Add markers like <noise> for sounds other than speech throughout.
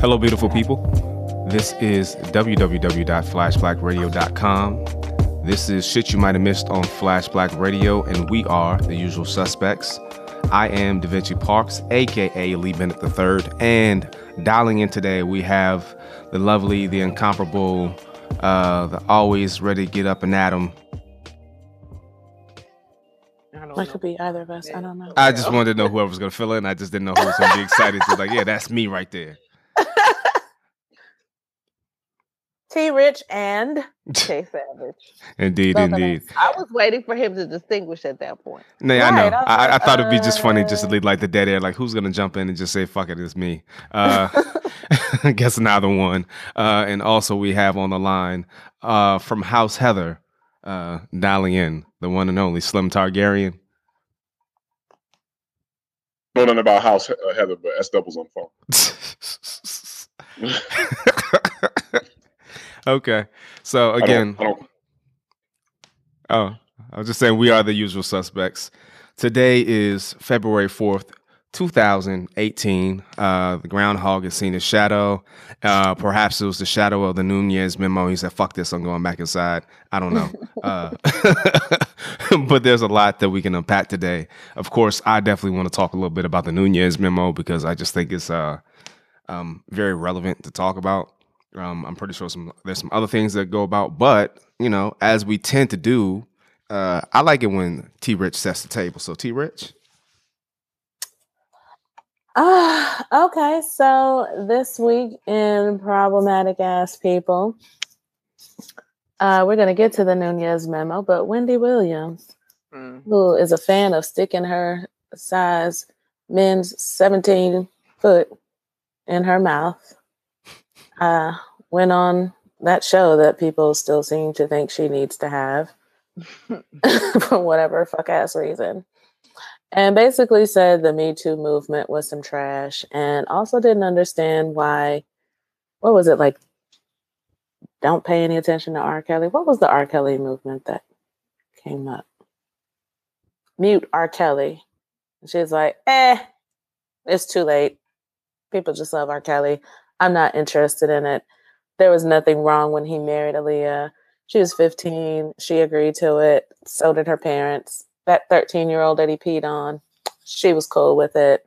Hello, beautiful people. This is www.flashblackradio.com. This is shit you might have missed on Flash Black Radio, and we are the usual suspects. I am Da Vinci Parks, aka Lee Bennett III, and dialing in today we have the lovely, the incomparable, uh, the always ready to get up and at 'em. That could be either of us. I don't know. I just wanted to know whoever was gonna fill in. I just didn't know who was gonna be excited. Just like, yeah, that's me right there. T Rich and <laughs> K Savage. Indeed, Both of indeed. I was waiting for him to distinguish at that point. No, yeah, I know. I was I, I like, thought it'd be just funny just to uh, leave like the dead air. Like, who's gonna jump in and just say "fuck it"? It's me. Uh, <laughs> <laughs> I guess neither one. Uh, and also, we have on the line uh, from House Heather, uh, dialing in the one and only Slim Targaryen. know nothing about House uh, Heather, but S doubles on phone. Okay, so I don't- again, I don't, Oh, I was just saying we are the usual suspects. Today is February 4th, 2018. Uh, the groundhog has seen a shadow. Uh, perhaps it was the shadow of the Nunes memo. He said, fuck this, I'm going back inside. I don't know. <laughs> uh, <laughs> but there's a lot that we can unpack today. Of course, I definitely want to talk a little bit about the Nunes memo because I just think it's uh, um, very relevant to talk about. Um, I'm pretty sure some there's some other things that go about, but you know, as we tend to do, uh, I like it when T Rich sets the table. So T Rich, Ah, okay. So this week in problematic ass people, uh, we're gonna get to the Nunes memo, but Wendy Williams, Mm. who is a fan of sticking her size men's 17 foot in her mouth, uh, went on that show that people still seem to think she needs to have <laughs> for whatever fuck ass reason. And basically said the Me Too movement was some trash and also didn't understand why, what was it like? Don't pay any attention to R. Kelly. What was the R. Kelly movement that came up? Mute R. Kelly. She's like, eh, it's too late. People just love R. Kelly. I'm not interested in it. There was nothing wrong when he married Aaliyah. She was 15. She agreed to it. So did her parents. That 13 year old that he peed on, she was cool with it.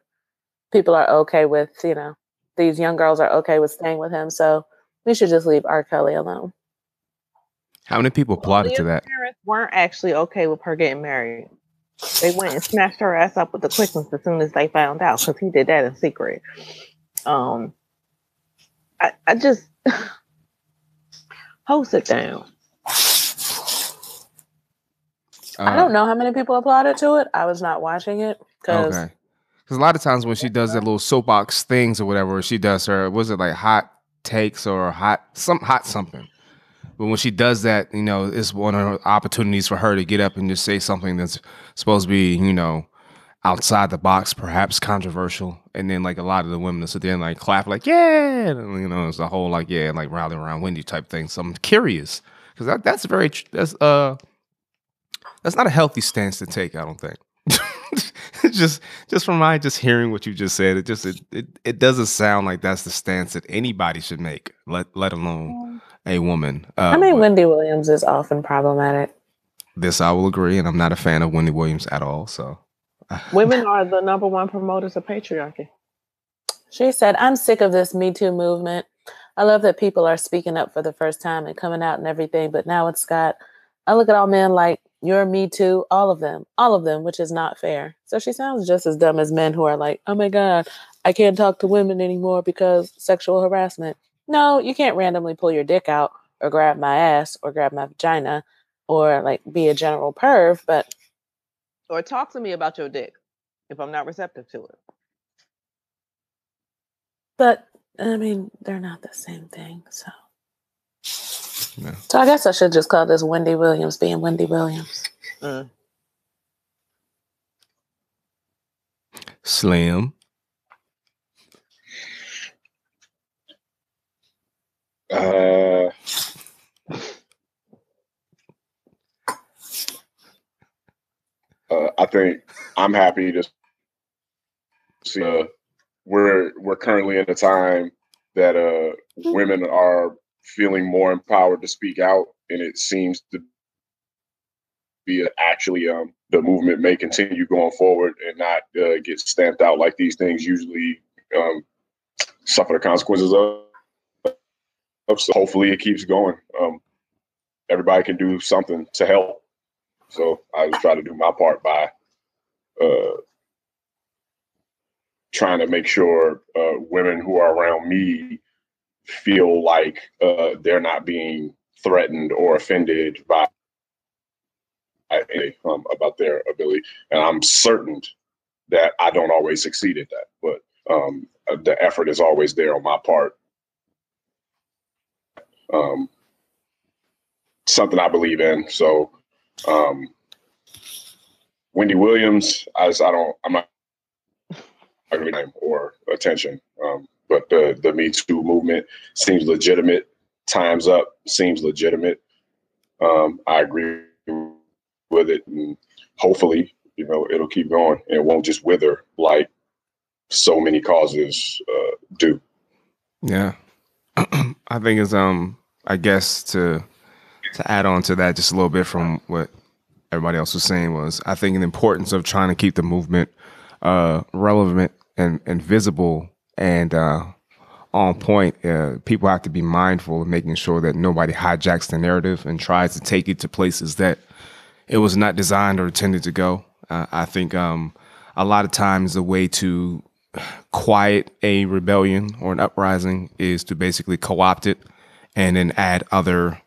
People are okay with, you know, these young girls are okay with staying with him. So we should just leave R. Kelly alone. how many people applauded to Aaliyah's that? Parents weren't actually okay with her getting married. They went and smashed her ass up with the quickness as soon as they found out because he did that in secret. Um, I, I just <sighs> hold it down. I don't oh. know how many people applauded to it. I was not watching it because Okay, because a lot of times when she does that little soapbox things or whatever, she does her was it like hot takes or hot some hot something. But when she does that, you know, it's one of her opportunities for her to get up and just say something that's supposed to be, you know, outside the box, perhaps controversial. And then like a lot of the women sit there and like clap, like yeah, and, you know, it's a whole like yeah, and, like rally around Wendy type thing. So I'm curious because that, that's very that's uh that's not a healthy stance to take. I don't think. <laughs> just just from my just hearing what you just said, it just it, it it doesn't sound like that's the stance that anybody should make. Let let alone a woman. Uh, I mean, Wendy Williams is often problematic. this I will agree, and I'm not a fan of Wendy Williams at all. So Women are the number one promoters of patriarchy. She said, I'm sick of this Me Too movement. I love that people are speaking up for the first time and coming out and everything, but now it's got, I look at all men like, you're Me Too, all of them, all of them, which is not fair. So she sounds just as dumb as men who are like, oh my God, I can't talk to women anymore because sexual harassment. No, you can't randomly pull your dick out or grab my ass or grab my vagina or like be a general perv, but Or talk to me about your dick if I'm not receptive to it. but I mean, they're not the same thing. So, No. so I guess I should just call this Wendy Williams being Wendy Williams. Mm. Slim. Uh, uh, I think I'm happy to see. Uh, we're we're currently in a time that uh, women are feeling more empowered to speak out, and it seems to be actually um, the movement may continue going forward and not uh, get stamped out like these things usually um, suffer the consequences of. So hopefully it keeps going. Um, everybody can do something to help. So I just try to do my part by uh, trying to make sure uh, women who are around me feel like uh, they're not being threatened or offended by um, about their ability. And I'm certain that I don't always succeed at that, but um, the effort is always there on my part. Um, something I believe in. So, um, Wendy Williams, I just, I don't, I'm not gonna name or attention. Um, but the the Me Too movement seems legitimate. Times Up seems legitimate. Um, I agree with it, and hopefully, you know, it'll keep going and it won't just wither like so many causes uh, do. Yeah. <clears throat> I think it's um I guess to to add on to that just a little bit from what everybody else was saying was I think the importance of trying to keep the movement uh relevant and, and visible and uh on point. Uh, people have to be mindful of making sure that nobody hijacks the narrative and tries to take it to places that it was not designed or intended to go. Uh, I think um, a lot of times the way to quiet a rebellion or an uprising is to basically co-opt it and then add other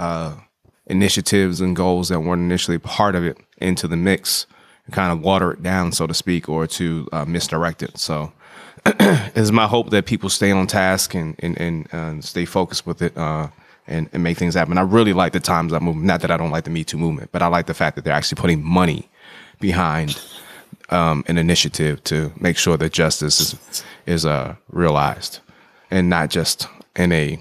uh, initiatives and goals that weren't initially part of it into the mix and kind of water it down, so to speak, or to uh, misdirect it. So <clears throat> it's my hope that people stay on task and and, and uh, stay focused with it uh, and, and make things happen. I really like the Times Up movement. Not that I don't like the Me Too movement, but I like the fact that they're actually putting money behind um, an initiative to make sure that justice is is uh, realized and not just in a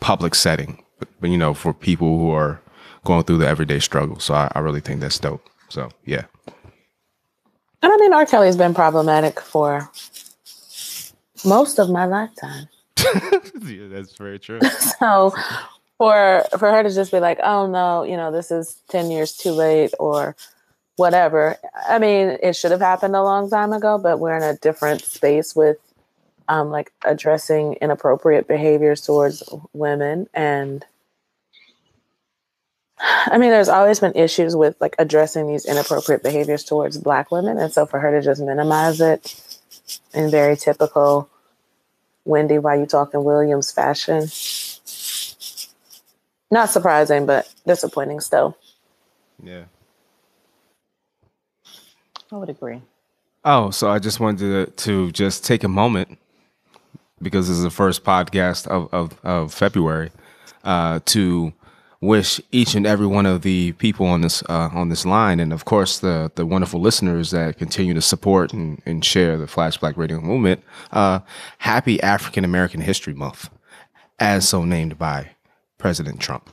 public setting, but, you know for people who are going through the everyday struggle. So I, I really think that's dope. So yeah, And I mean, R. Kelly's been problematic for most of my lifetime. <laughs> yeah, that's very true. <laughs> So for for her to just be like, oh no, you know, this is ten years too late or whatever. I mean, it should have happened a long time ago, but we're in a different space with um like addressing inappropriate behaviors towards women and I mean, there's always been issues with like addressing these inappropriate behaviors towards black women. And so for her to just minimize it in very typical Wendy, why you talking Williams fashion. Not surprising, but disappointing still. Yeah. I would agree. Oh, so I just wanted to, to just take a moment because this is the first podcast of, of, of February uh, to wish each and every one of the people on this uh, on this line, and of course the the wonderful listeners that continue to support and, and share the Flash Black Radio movement, uh, happy African American History Month, as so named by President Trump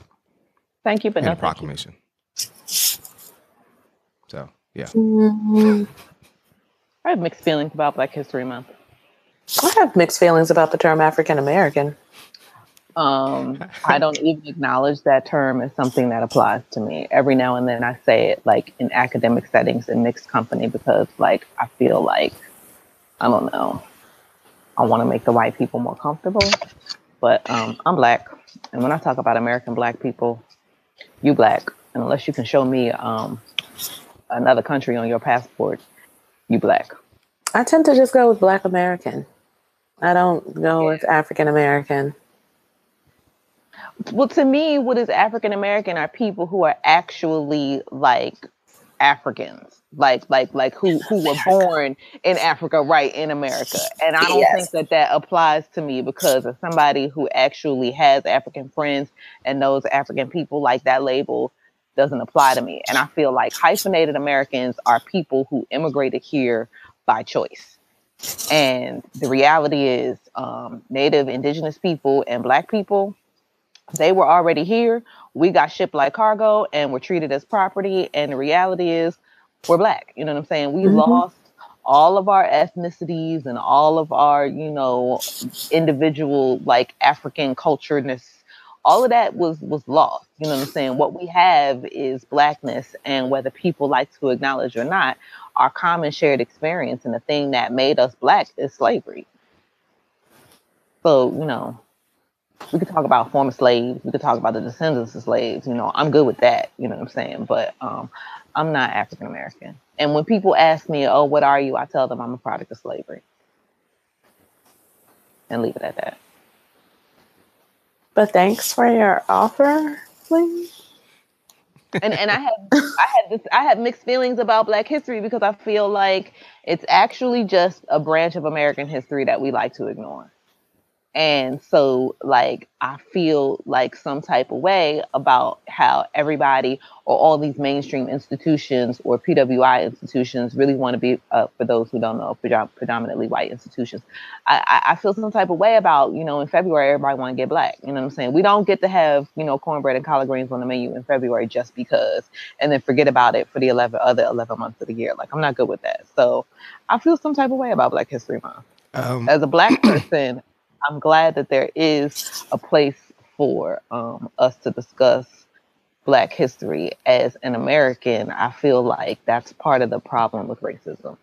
Thank you, but in no you. proclamation. So yeah, I have mixed feelings about Black History Month. I have mixed feelings about the term African American. Um, <laughs> I don't even acknowledge that term as something that applies to me. Every now and then I say it like in academic settings in mixed company because like I feel like I don't know. I want to make the white people more comfortable. But um, I'm black. And when I talk about American black people, you black. And unless you can show me um, another country on your passport, you black. I tend to just go with Black American. I don't go with African American. Well to me what is african american are people who are actually like Africans, like like like who who were born in Africa, right in America. And I don't yes. think that that applies to me because as somebody who actually has African friends and knows African people, like that label doesn't apply to me. And I feel like hyphenated Americans are people who immigrated here by choice. And the reality is, um, Native, Indigenous people, and Black people, they were already here. We got shipped like cargo and were treated as property. And the reality is, we're Black. You know what I'm saying? We mm-hmm. lost all of our ethnicities and all of our, you know, individual like African cultureness all of that was was lost. You know what I'm saying? What we have is blackness, and whether people like to acknowledge or not, our common shared experience and the thing that made us black is slavery. So you know, we could talk about former slaves. We could talk about the descendants of slaves. You know, I'm good with that. You know what I'm saying? But um, I'm not African American. And when people ask me, "Oh, what are you?" I tell them I'm a product of slavery, and leave it at that. But thanks for your offer, please. and and I had I had this I had mixed feelings about Black history because I feel like it's actually just a branch of American history that we like to ignore. And so, like, I feel like some type of way about how everybody or all these mainstream institutions or PWI institutions really want to be, uh, for those who don't know, predominantly white institutions. I, I feel some type of way about, you know, in February, everybody want to get black. You know what I'm saying? We don't get to have, you know, cornbread and collard greens on the menu in February just because, and then forget about it for the 11 other 11 months of the year. Like, I'm not good with that. So I feel some type of way about Black History Month. Um, As a black <clears throat> person, I'm glad that there is a place for um, us to discuss Black history. As an American, I feel like that's part of the problem with racism.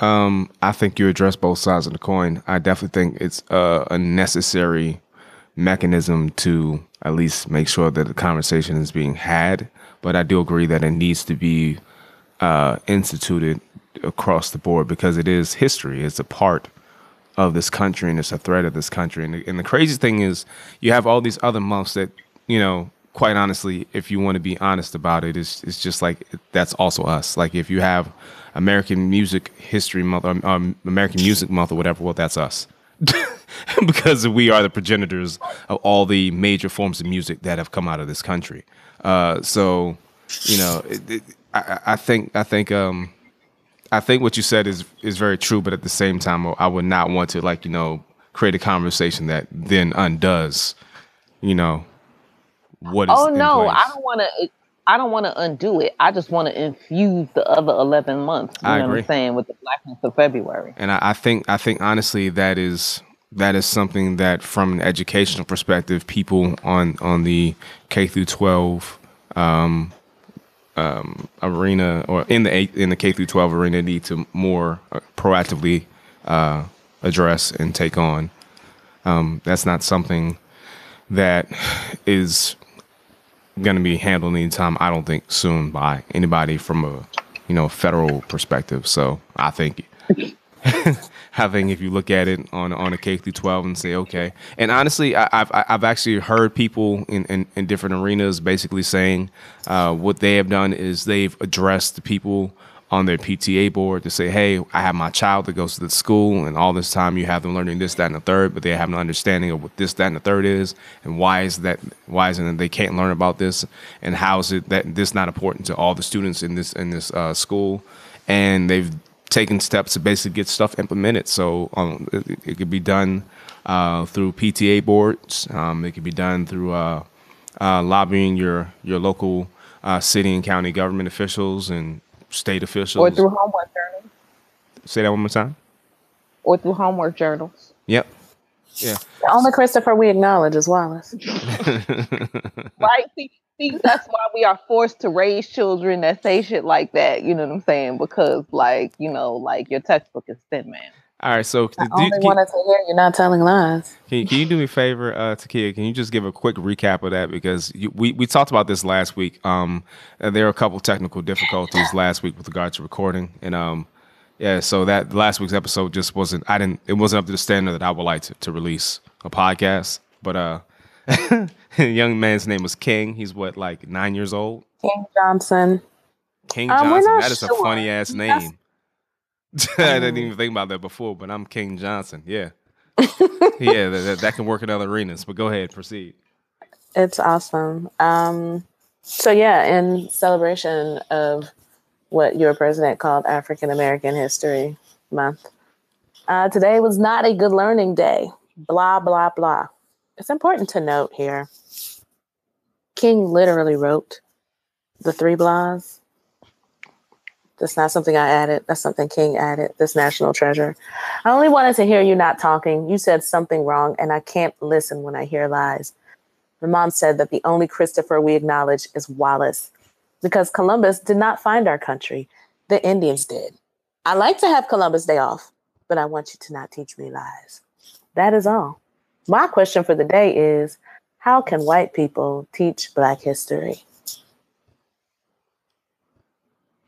Um, I think you address both sides of the coin. I definitely think it's a, a necessary mechanism to at least make sure that the conversation is being had. But I do agree that it needs to be uh, instituted across the board because it is history. It's a part of this country and it's a threat of this country. And the, and the crazy thing is, you have all these other months that, you know, quite honestly, if you want to be honest about it, it's, it's just like that's also us. Like if you have American Music History Month, um, um American Music Month, or whatever, well, that's us. <laughs> because we are the progenitors of all the major forms of music that have come out of this country. Uh, so, you know, it, it, I, I, think I think um, I think what you said is is very true, but at the same time, I would not want to like you know create a conversation that then undoes, you know, what is. Oh no, place. I don't want to. I don't want to undo it. I just want to infuse the other eleven months. You I know agree. what I'm saying with the blackness of February. And I, I think I think honestly that is that is something that from an educational perspective, people on on the K through twelve um, um, arena or in the in the K through 12 arena need to more uh, proactively uh, address and take on. Um, that's not something that is going to be handled anytime. I don't think soon by anybody from a you know federal perspective. So I think <laughs> Think if you look at it on on a K through 12 and say okay, and honestly, I, have I've actually heard people in, in, in different arenas basically saying uh, what they have done is they've addressed the people on their PTA board to say, hey, I have my child that goes to the school, and all this time you have them learning this, that, and the third, but they have no understanding of what this, that, and the third is, and why is that? Why is it that they can't learn about this, and how is it that this not important to all the students in this in this uh, school? And they've taking steps to basically get stuff implemented. So um, it, it, could be done uh, through PTA boards. Um, it could be done through uh, uh, lobbying your your local uh, city and county government officials and state officials, or through homework journals. Say that one more time. Or through homework journals. Yep. Yeah. The only Christopher we acknowledge is Wallace. <laughs> right. See, see, that's why we are forced to raise children that say shit like that. You know what I'm saying? Because, like, you know, like your textbook is thin, man. All right, so I only can, wanted to hear you're not telling lies. Can you, can you do me a favor, uh, Takia? Can you just give a quick recap of that because you, we we talked about this last week. Um, there were a couple technical difficulties last week with regard to recording, and um, yeah, so that last week's episode just wasn't. I didn't. It wasn't up to the standard that I would like to, to release a podcast. But uh, <laughs> <laughs> young man's name was King. He's what, like nine years old? King Johnson, King Um, Johnson. That is a funny ass name. <laughs> I didn't even think about that before, but I'm King Johnson. Yeah, <laughs> yeah, that, that, that can work in other arenas. But go ahead, proceed. It's awesome. Um, so yeah, in celebration of what your president called African American History Month, uh, today was not a good learning day. Blah blah blah. It's important to note here. King literally wrote the three blahs. That's not something I added. That's something King added. This national treasure. I only wanted to hear you not talking. You said something wrong, and I can't listen when I hear lies. My mom said that the only Christopher we acknowledge is Wallace because Columbus did not find our country. The Indians did. I like to have Columbus Day off, but I want you to not teach me lies. That is all. My question for the day is how can white people teach Black history?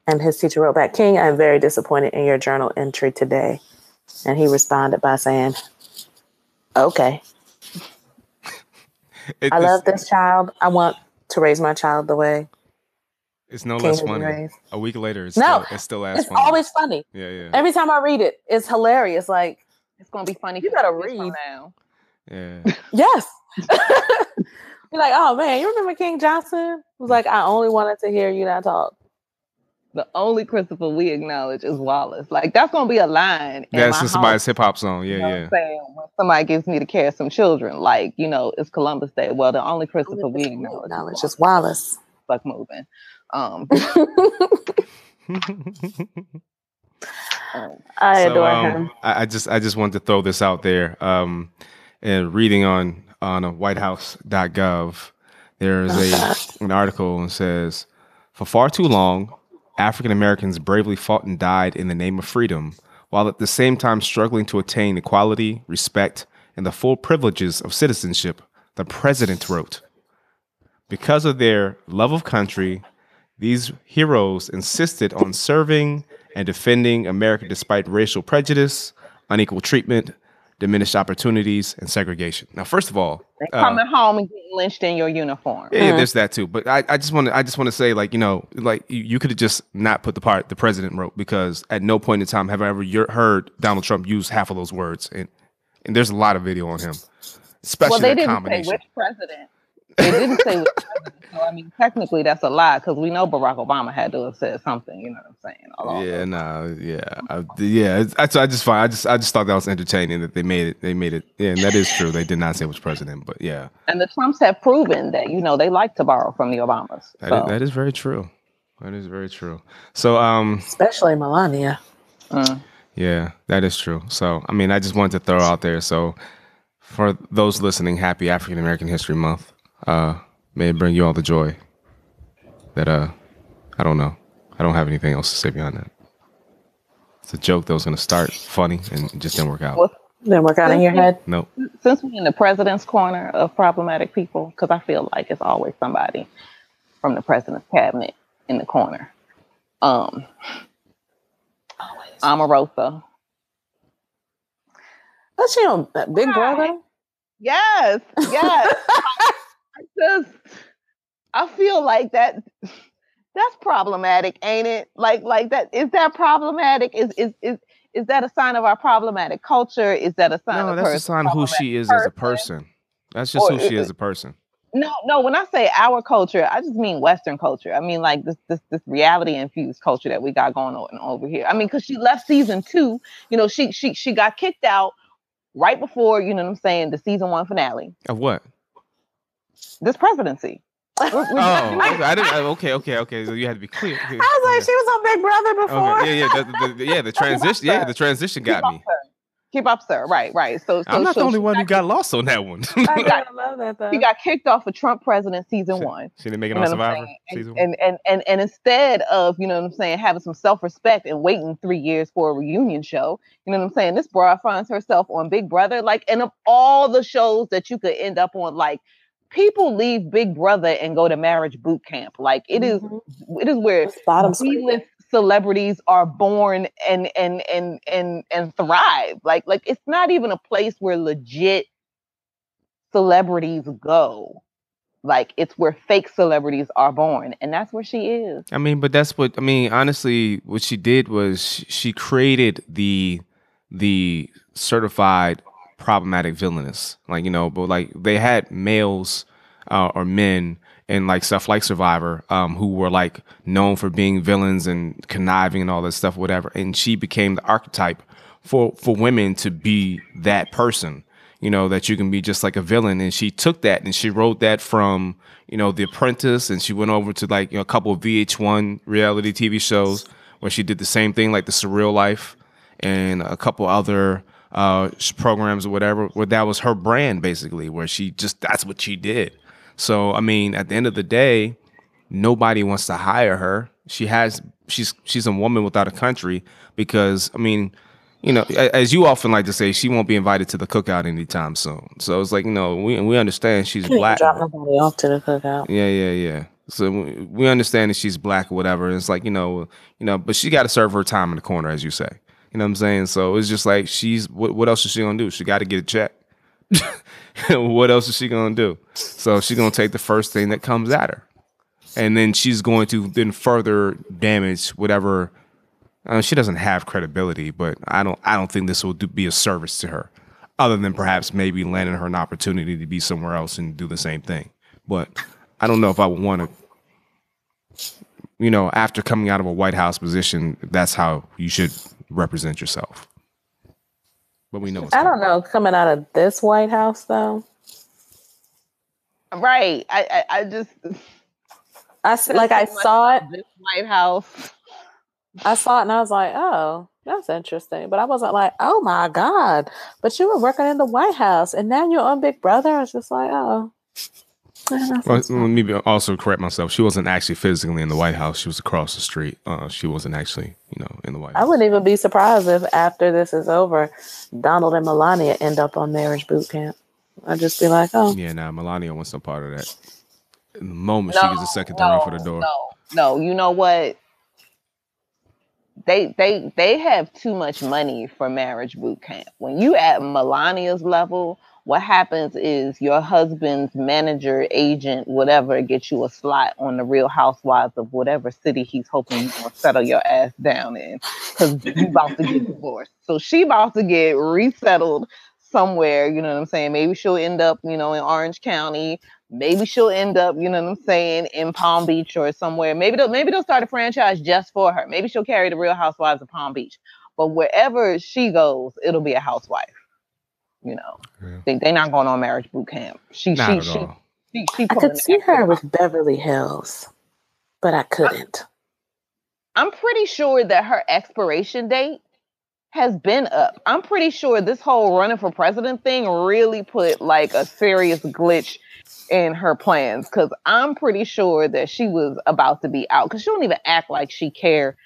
And his teacher wrote back, King, I'm very disappointed in your journal entry today. And he responded by saying, Okay. <laughs> It- I love this child. I want to raise my child the way It's no King less funny. raised. A week later, it's No, still, it's still as It's funny. always funny. yeah, yeah, Every time I read it, it's hilarious. Like, It's gonna be funny. You gotta read. now. Yeah. yes. <laughs> You're like, oh man, you remember King Johnson? It was like, I only wanted to hear you not talk. The only Christopher we acknowledge is Wallace. Like that's gonna be a line. That's in somebody's hip hop song. Yeah, you know what yeah. I'm saying when somebody gives me to care some children, like you know, it's Columbus Day. Well, the only Christopher we acknowledge, Knowledge is is Wallace. fuck moving. Um, <laughs> <laughs> um, I So, adore um, him. I, I just I just wanted to throw this out there. Um, and reading on on uh, WhiteHouse.gov, there is a <laughs> an article and says, for far too long, African Americans bravely fought and died in the name of freedom, while at the same time struggling to attain equality, respect, and the full privileges of citizenship. The president wrote, because of their love of country, these heroes insisted on serving and defending America despite racial prejudice, unequal treatment, diminished opportunities, and segregation. Now, first of all, and uh, coming home and getting lynched in your uniform. yeah, yeah, there's that too. But I, I just want to I just want to say like you know like you, you could have just not put the part the president wrote because at no point in time have I ever year- heard Donald Trump use half of those words and and there's a lot of video on him, especially well, they that didn't say which president. They didn't say which president. So I mean, technically, that's a lie because we know Barack Obama had to have said something. You know what I'm saying? Yeah, those no, yeah, I, yeah. it's- I, I just find I just I just thought that was entertaining that they made it. They made it. Yeah, and that is true. They did not say which president, but yeah, And the Trumps have proven that you know they like to borrow from the Obamas. So, is, that is very true. That is very true. So um, Especially Melania. mm. Yeah, that is true. So, I mean, I just wanted to throw out there. So, for those listening, happy African American History Month. Uh, may it bring you all the joy that, uh, I don't know. I don't have anything else to say beyond that. It's a joke that was going to start funny and just didn't work out. Well, Didn't work out in your head. Nope. since we're in the president's corner of problematic people, because I feel like it's always somebody from the president's cabinet in the corner. Um, Omarosa. But she on Big Brother. Yes, yes. <laughs> I just, I feel like that. That's problematic, ain't it? Like, like that. Is that problematic? Is is is is that a sign of our problematic culture? Is that a sign No, that's a sign of who she is as a person. That's just Or who she it- is as a person. No, no. When I say our culture, I just mean Western culture. I mean like this this this reality infused culture that we got going on over here. I mean, because she left season two, you know, she she she got kicked out right before you know what I'm saying the season one finale. Of what? This presidency. We're- we're- Oh, okay, I didn't. Okay, okay, okay. So you had to be clear. I was like, she was on Big Brother before. Okay, yeah, yeah, the, the, yeah. The <laughs> transition, yeah, the transition got me. Keep up, sir. Right, right. So, so I'm not so the only she one who got, got lost on that one. <laughs> I, gotta <laughs> love that though. She got kicked off of Trump president season She- one. She didn't make it You on know what I'm Survivor season And, one. and and and and instead of you know what I'm saying having some self respect and waiting three years for a reunion show, you know what I'm saying? This broad finds herself on Big Brother, like, and of all the shows that you could end up on, like. People leave Big Brother and go to marriage boot camp. Like it is, Mhm. it is where It's bottom. B-list celebrities are born and and and and and thrive. Like like it's not even a place where legit celebrities go. Like it's where fake celebrities are born, and that's where she is. I mean, but that's what I mean. Honestly, what she did was she created the the certified problematic villainous. Like you know, but like they had males uh, or men and like stuff like Survivor, um, who were like known for being villains and conniving and all this stuff, whatever. And she became the archetype for for women to be that person you know, that you can be just like a villain. And she took that and she wrote that from, you know, The Apprentice and she went over to like you know, a couple of VH1 reality TV shows where she did the same thing, like The Surreal Life and a couple other uh, programs or whatever, where that was her brand basically, where she just, that's what she did. So, I mean, at the end of the day, nobody wants to hire her. She has, she's, she's a woman without a country because, I mean, you know, as you often like to say, she won't be invited to the cookout anytime soon. So it's like, you know, we we understand she's black. Drop nobody off to the cookout. Yeah, yeah, yeah. So we understand that she's black or whatever. it's like, you know, you know, but she got to serve her time in the corner, as you say. You know what I'm saying? So it's just like she's what, what else is she gonna do? She got to get a check. <laughs> what else is she gonna do? So she's gonna take the first thing that comes at her, and then she's going to then further damage whatever uh, she doesn't have credibility, but I don't. I don't think this will do, be a service to her, other than perhaps maybe landing her an opportunity to be somewhere else and do the same thing. But I don't know if I would want to. You know, after coming out of a White House position, that's how you should represent yourself. But we know. I don't know. Coming out of this White House, though. Right. I. I, I just. I like. I saw it. This White House I saw it and I was like, oh, that's interesting. But I wasn't like, oh my God. But you were working in the White House and now you're on Big Brother. I was just like, oh. Well, let me also correct myself. She wasn't actually physically in the White House. She was across the street. Uh, she wasn't actually, you know, in the White House. I wouldn't even be surprised if after this is over, Donald and Melania end up on marriage boot camp. I'd just be like, oh. Yeah, now nah, Melania wants no part of that. The moment no, she gets a second no, to run for the door. No, no, you know what? they they they have too much money for marriage boot camp. When you at Melania's level, what happens is your husband's manager, agent, whatever, gets you a slot on the Real Housewives of whatever city he's hoping you settle your ass down in, because you're about to get divorced. So she about to get resettled somewhere. You know what I'm saying? Maybe she'll end up, you know, in Orange County maybe she'll end up, you know what I'm saying, in Palm Beach or somewhere. Maybe they'll maybe they'll start a franchise just for her. Maybe she'll carry the Real Housewives of Palm Beach. But wherever she goes, it'll be a housewife. You know, yeah. they they're not going on marriage boot camp. She not she, she, she, she I could see her with Beverly Hills, but I couldn't. I'm pretty sure that her expiration date has been up. I'm pretty sure this whole running for president thing really put like a serious glitch in her plans because I'm pretty sure that she was about to be out because she don't even act like she care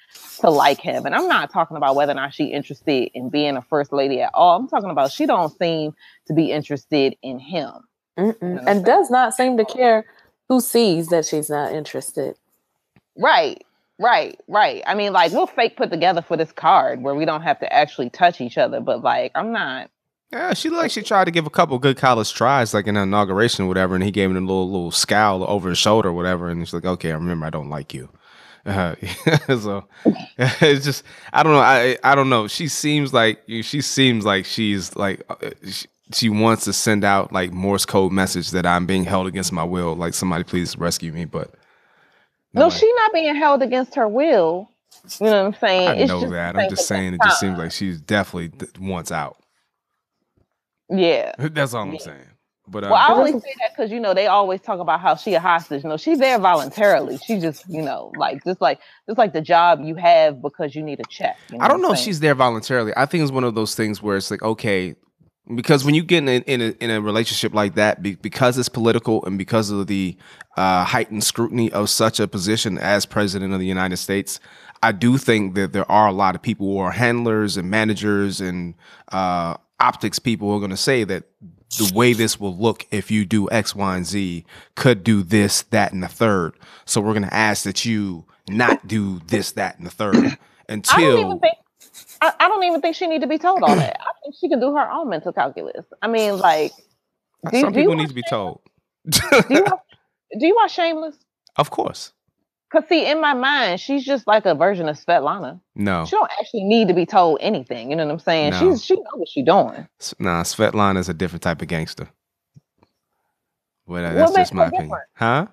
to like him. And I'm not talking about whether or not she interested in being a first lady at all. I'm talking about she don't seem to be interested in him. and does not seem to care who sees that she's not interested. Right. Right, right. I mean, like we'll fake put together for this card where we don't have to actually touch each other, but like I'm not yeah, she like she tried to give a couple good college tries, like in an inauguration or whatever, and he gave him a little little scowl over his shoulder or whatever, and she's like, "Okay, I remember, I don't like you." Uh, <laughs> so <laughs> it's just I don't know. I I don't know. She seems like she seems like she's like uh, she, she wants to send out like Morse code message that I'm being held against my will. Like somebody please rescue me. But no, no she's not being held against her will. You know what I'm saying? I it's know that. I'm just saying it just seems like she's definitely wants out. Yeah, <laughs> that's all I'm saying. But uh, well, I always say that because you know they always talk about how she a hostage. No, she's there voluntarily. She just you know like just like just like the job you have because you need a check. You know I don't know if she's there voluntarily. I think it's one of those things where it's like okay, because when you get in a, in a, in a relationship like that, be, because it's political and because of the uh, heightened scrutiny of such a position as president of the United States, I do think that there are a lot of people who are handlers and managers and uh, optics people who are going to say that the way this will look if you do X, Y, and Z could do this, that, and the third. So we're going to ask that you not do this, that, and the third until. I don't even think, I, don't even think she need to be told all that. I think she can do her own mental calculus. I mean, like, do, some do people need to be told. do, you watch, Do you watch Shameless? Of course. Cause see, in my mind, she's just like a version of Svetlana. No. She don't actually need to be told anything. You know what I'm saying? No. She's she knows what she's doing. Nah, Svetlana is a different type of gangster. But uh, What that's just my opinion. different? Huh?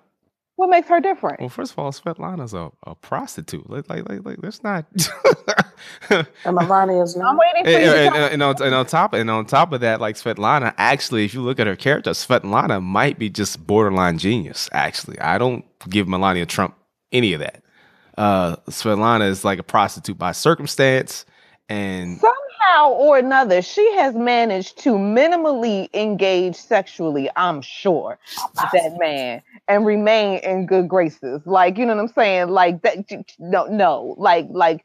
What makes her different? Well, first of all, Svetlana's a, a prostitute. Like, like, like, like that's not. And Melania's I'm not. waiting for and, you to and- and on, and on top and on top of that, like Svetlana, actually, if you look at her character, Svetlana might be just borderline genius. Actually, I don't give Melania Trump any of that. Uh, Svetlana is like a prostitute by circumstance, and Somehow or another, she has managed to minimally engage sexually, I'm sure, with that man and remain in good graces. Like, you know what I'm saying? Like that no no. Like like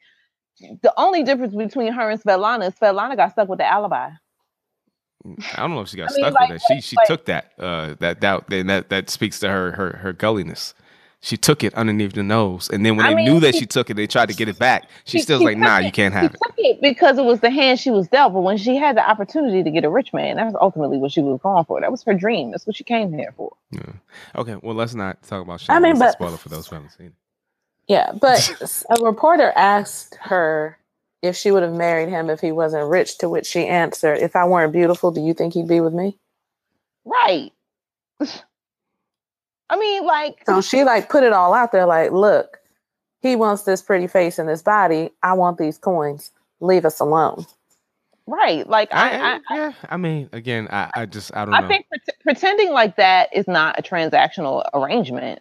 the only difference between her and Svetlana is Svetlana got stuck with the alibi. I don't know if she got I mean, stuck like, with it. She she like- took that uh that doubt and that that speaks to her her her gulliness. She took it underneath the nose, and then when I they mean, knew that she- she took it, they tried to get it back. She, She- still's she like, "Nah, took you can't have it." took it because it was the hand she was dealt, but when she had the opportunity to get a rich man, that was ultimately what she was going for. That was her dream. That's what she came here for. Yeah. Okay, well, let's not talk about. I mean, Shameless. It's a but- spoiler for those who haven't seen it. Yeah, but <laughs> a reporter asked her if she would have married him if he wasn't rich, to which she answered, If I weren't beautiful, do you think he'd be with me? Right. <laughs> I mean, like, So she like put it all out there like, look, he wants this pretty face and this body. I want these coins. Leave us alone. right. Like, I, I, I, I, yeah, I mean, again, I, I just I don't I know. think pret- pretending like that is not a transactional arrangement.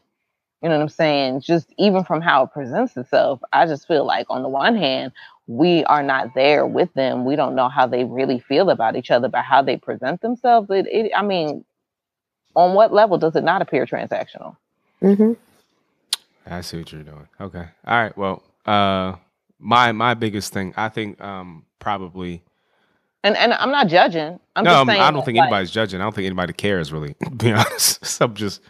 You know what I'm saying? Just even from how it presents itself, I just feel like on the one hand, we are not there with them. We don't know how they really feel about each other, but how they present themselves. It, it I mean, on what level does it not appear transactional? Mm-hmm. I see what you're doing. Okay. All right. Well, uh, my my biggest thing, I think, um, probably. And and I'm not judging. I'm no, just I'm- saying. I don't think like, anybody's judging. I don't think anybody cares really. <laughs> To be honest, <laughs> so I'm just,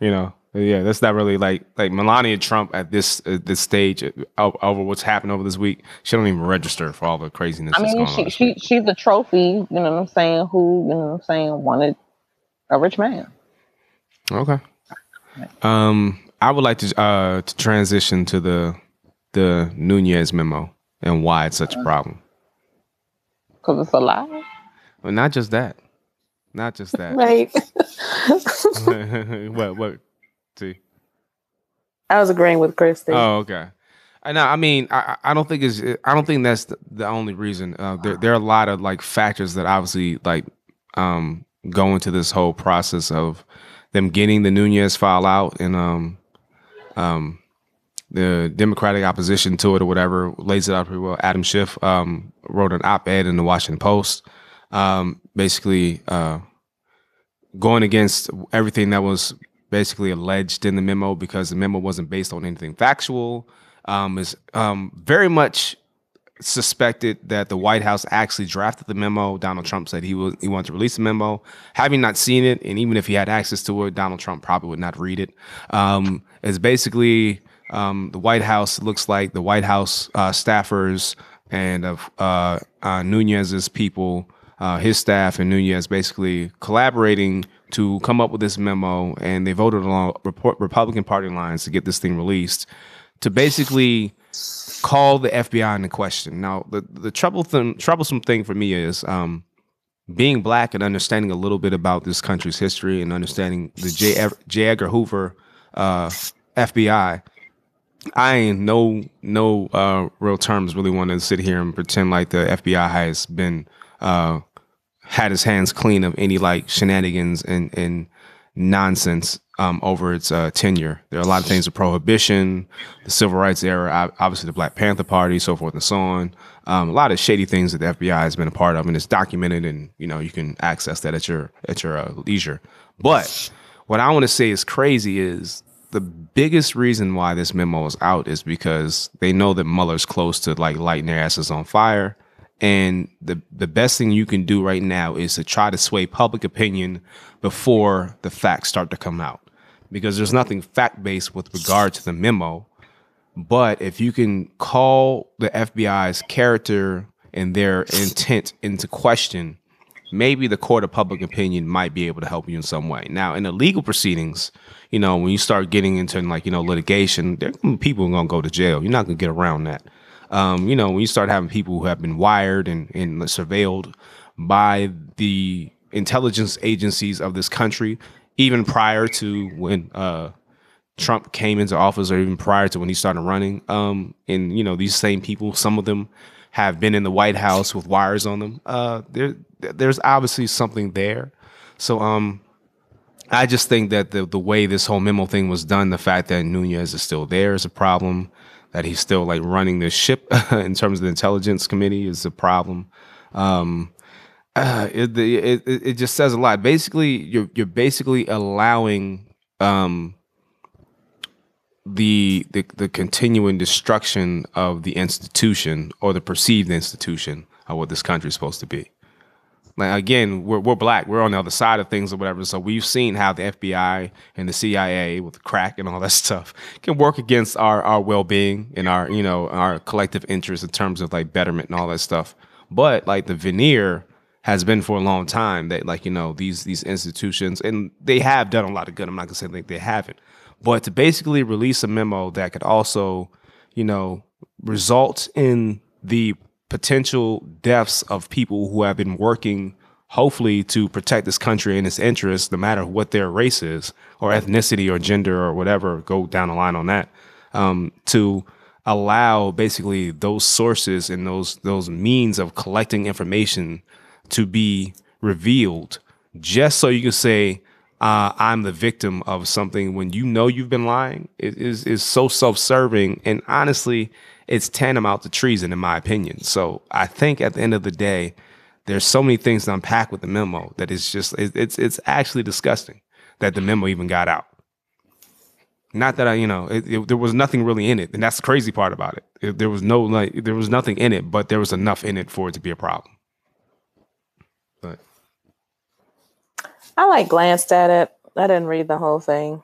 you know, yeah, that's not really like like Melania Trump at this uh, this stage uh, over what's happened over this week. She don't even register for all the craziness I that's mean, going she this she week. she's a trophy. You know what I'm saying? Who you know what I'm saying wanted a rich man. Okay. Um, I would like to uh to transition to the the Nunes memo and why it's such a problem. Because it's a lie. Well, not just that, not just that. <laughs> Right. <laughs> what what? See. I was agreeing with Christy. Oh, okay. I know. I mean, I, I I don't think it's. I don't think that's the, the only reason. Uh, there there are a lot of like factors that obviously like um go into this whole process of them getting the Nunes file out and um um the Democratic opposition to it or whatever lays it out pretty well. Adam Schiff um wrote an op-ed in the Washington Post, um basically uh going against everything that was basically alleged in the memo because the memo wasn't based on anything factual. Um, is um, very much suspected that the White House actually drafted the memo. Donald Trump said he was he wanted to release the memo. Having not seen it, and even if he had access to it, Donald Trump probably would not read it. Um, it's basically um, the White House looks like the White House uh, staffers and of uh, uh, Nunes's people, uh, his staff and Nunes basically collaborating to come up with this memo, and they voted along Republican Party lines to get this thing released to basically call the FBI into question. Now, the the troublesome troublesome thing for me is um, being black and understanding a little bit about this country's history and understanding the J. Edgar Hoover uh, FBI. I ain't no no uh, real terms really want to sit here and pretend like the FBI has been uh, had his hands clean of any like shenanigans and and nonsense um, over its uh, tenure. There are a lot of things: the prohibition, the civil rights era, obviously the Black Panther Party, so forth and so on. Um, a lot of shady things that the FBI has been a part of, and it's documented, and you know you can access that at your at your uh, leisure. But what I want to say is crazy is the biggest reason why this memo is out is because they know that Mueller's close to like lighting their asses on fire. And the the best thing you can do right now is to try to sway public opinion before the facts start to come out. Because there's nothing fact based with regard to the memo. But if you can call the FBI's character and their intent into question, maybe the court of public opinion might be able to help you in some way. Now, in the legal proceedings, you know, when you start getting into like you know litigation, there people are gonna go to jail. You're not gonna get around that. Um, you know, when you start having people who have been wired and, and surveilled by the intelligence agencies of this country, even prior to when uh, Trump came into office, or even prior to when he started running. Um, and you know, these same people, some of them have been in the White House with wires on them. Uh, there, there's obviously something there. So, um, I just think that the the way this whole memo thing was done, the fact that Nunes is still there is a problem. That he's still like running the ship <laughs> in terms of the intelligence committee is a problem. Um, <sighs> uh, it, it it just says a lot. Basically, you're you're basically allowing um, the the the continuing destruction of the institution or the perceived institution of what this country is supposed to be. Like again, we're we're black. We're on the other side of things or whatever. So we've seen how the FBI and the CIA with crack and all that <laughs> stuff can work against our our well being and our you know our collective interests in terms of like betterment and all that stuff. But like the veneer has been for a long time that like you know these these institutions and they have done a lot of good. I'm not gonna say like they haven't, but to basically release a memo that could also you know result in the potential deaths of people who have been working hopefully to protect this country and its interests no matter what their race is or ethnicity or gender or whatever go down the line on that um, to allow basically those sources and those those means of collecting information to be revealed just so you can say uh, I'm the victim of something when you know you've been lying it is so self-serving and honestly it's tantamount to treason, in my opinion. So I think at the end of the day, there's so many things to unpack with the memo that it's just it's it's actually disgusting that the memo even got out. Not that I, you know, it, it, there was nothing really in it, and that's the crazy part about it. it. There was no like, there was nothing in it, but there was enough in it for it to be a problem. I like glanced at it. I didn't read the whole thing.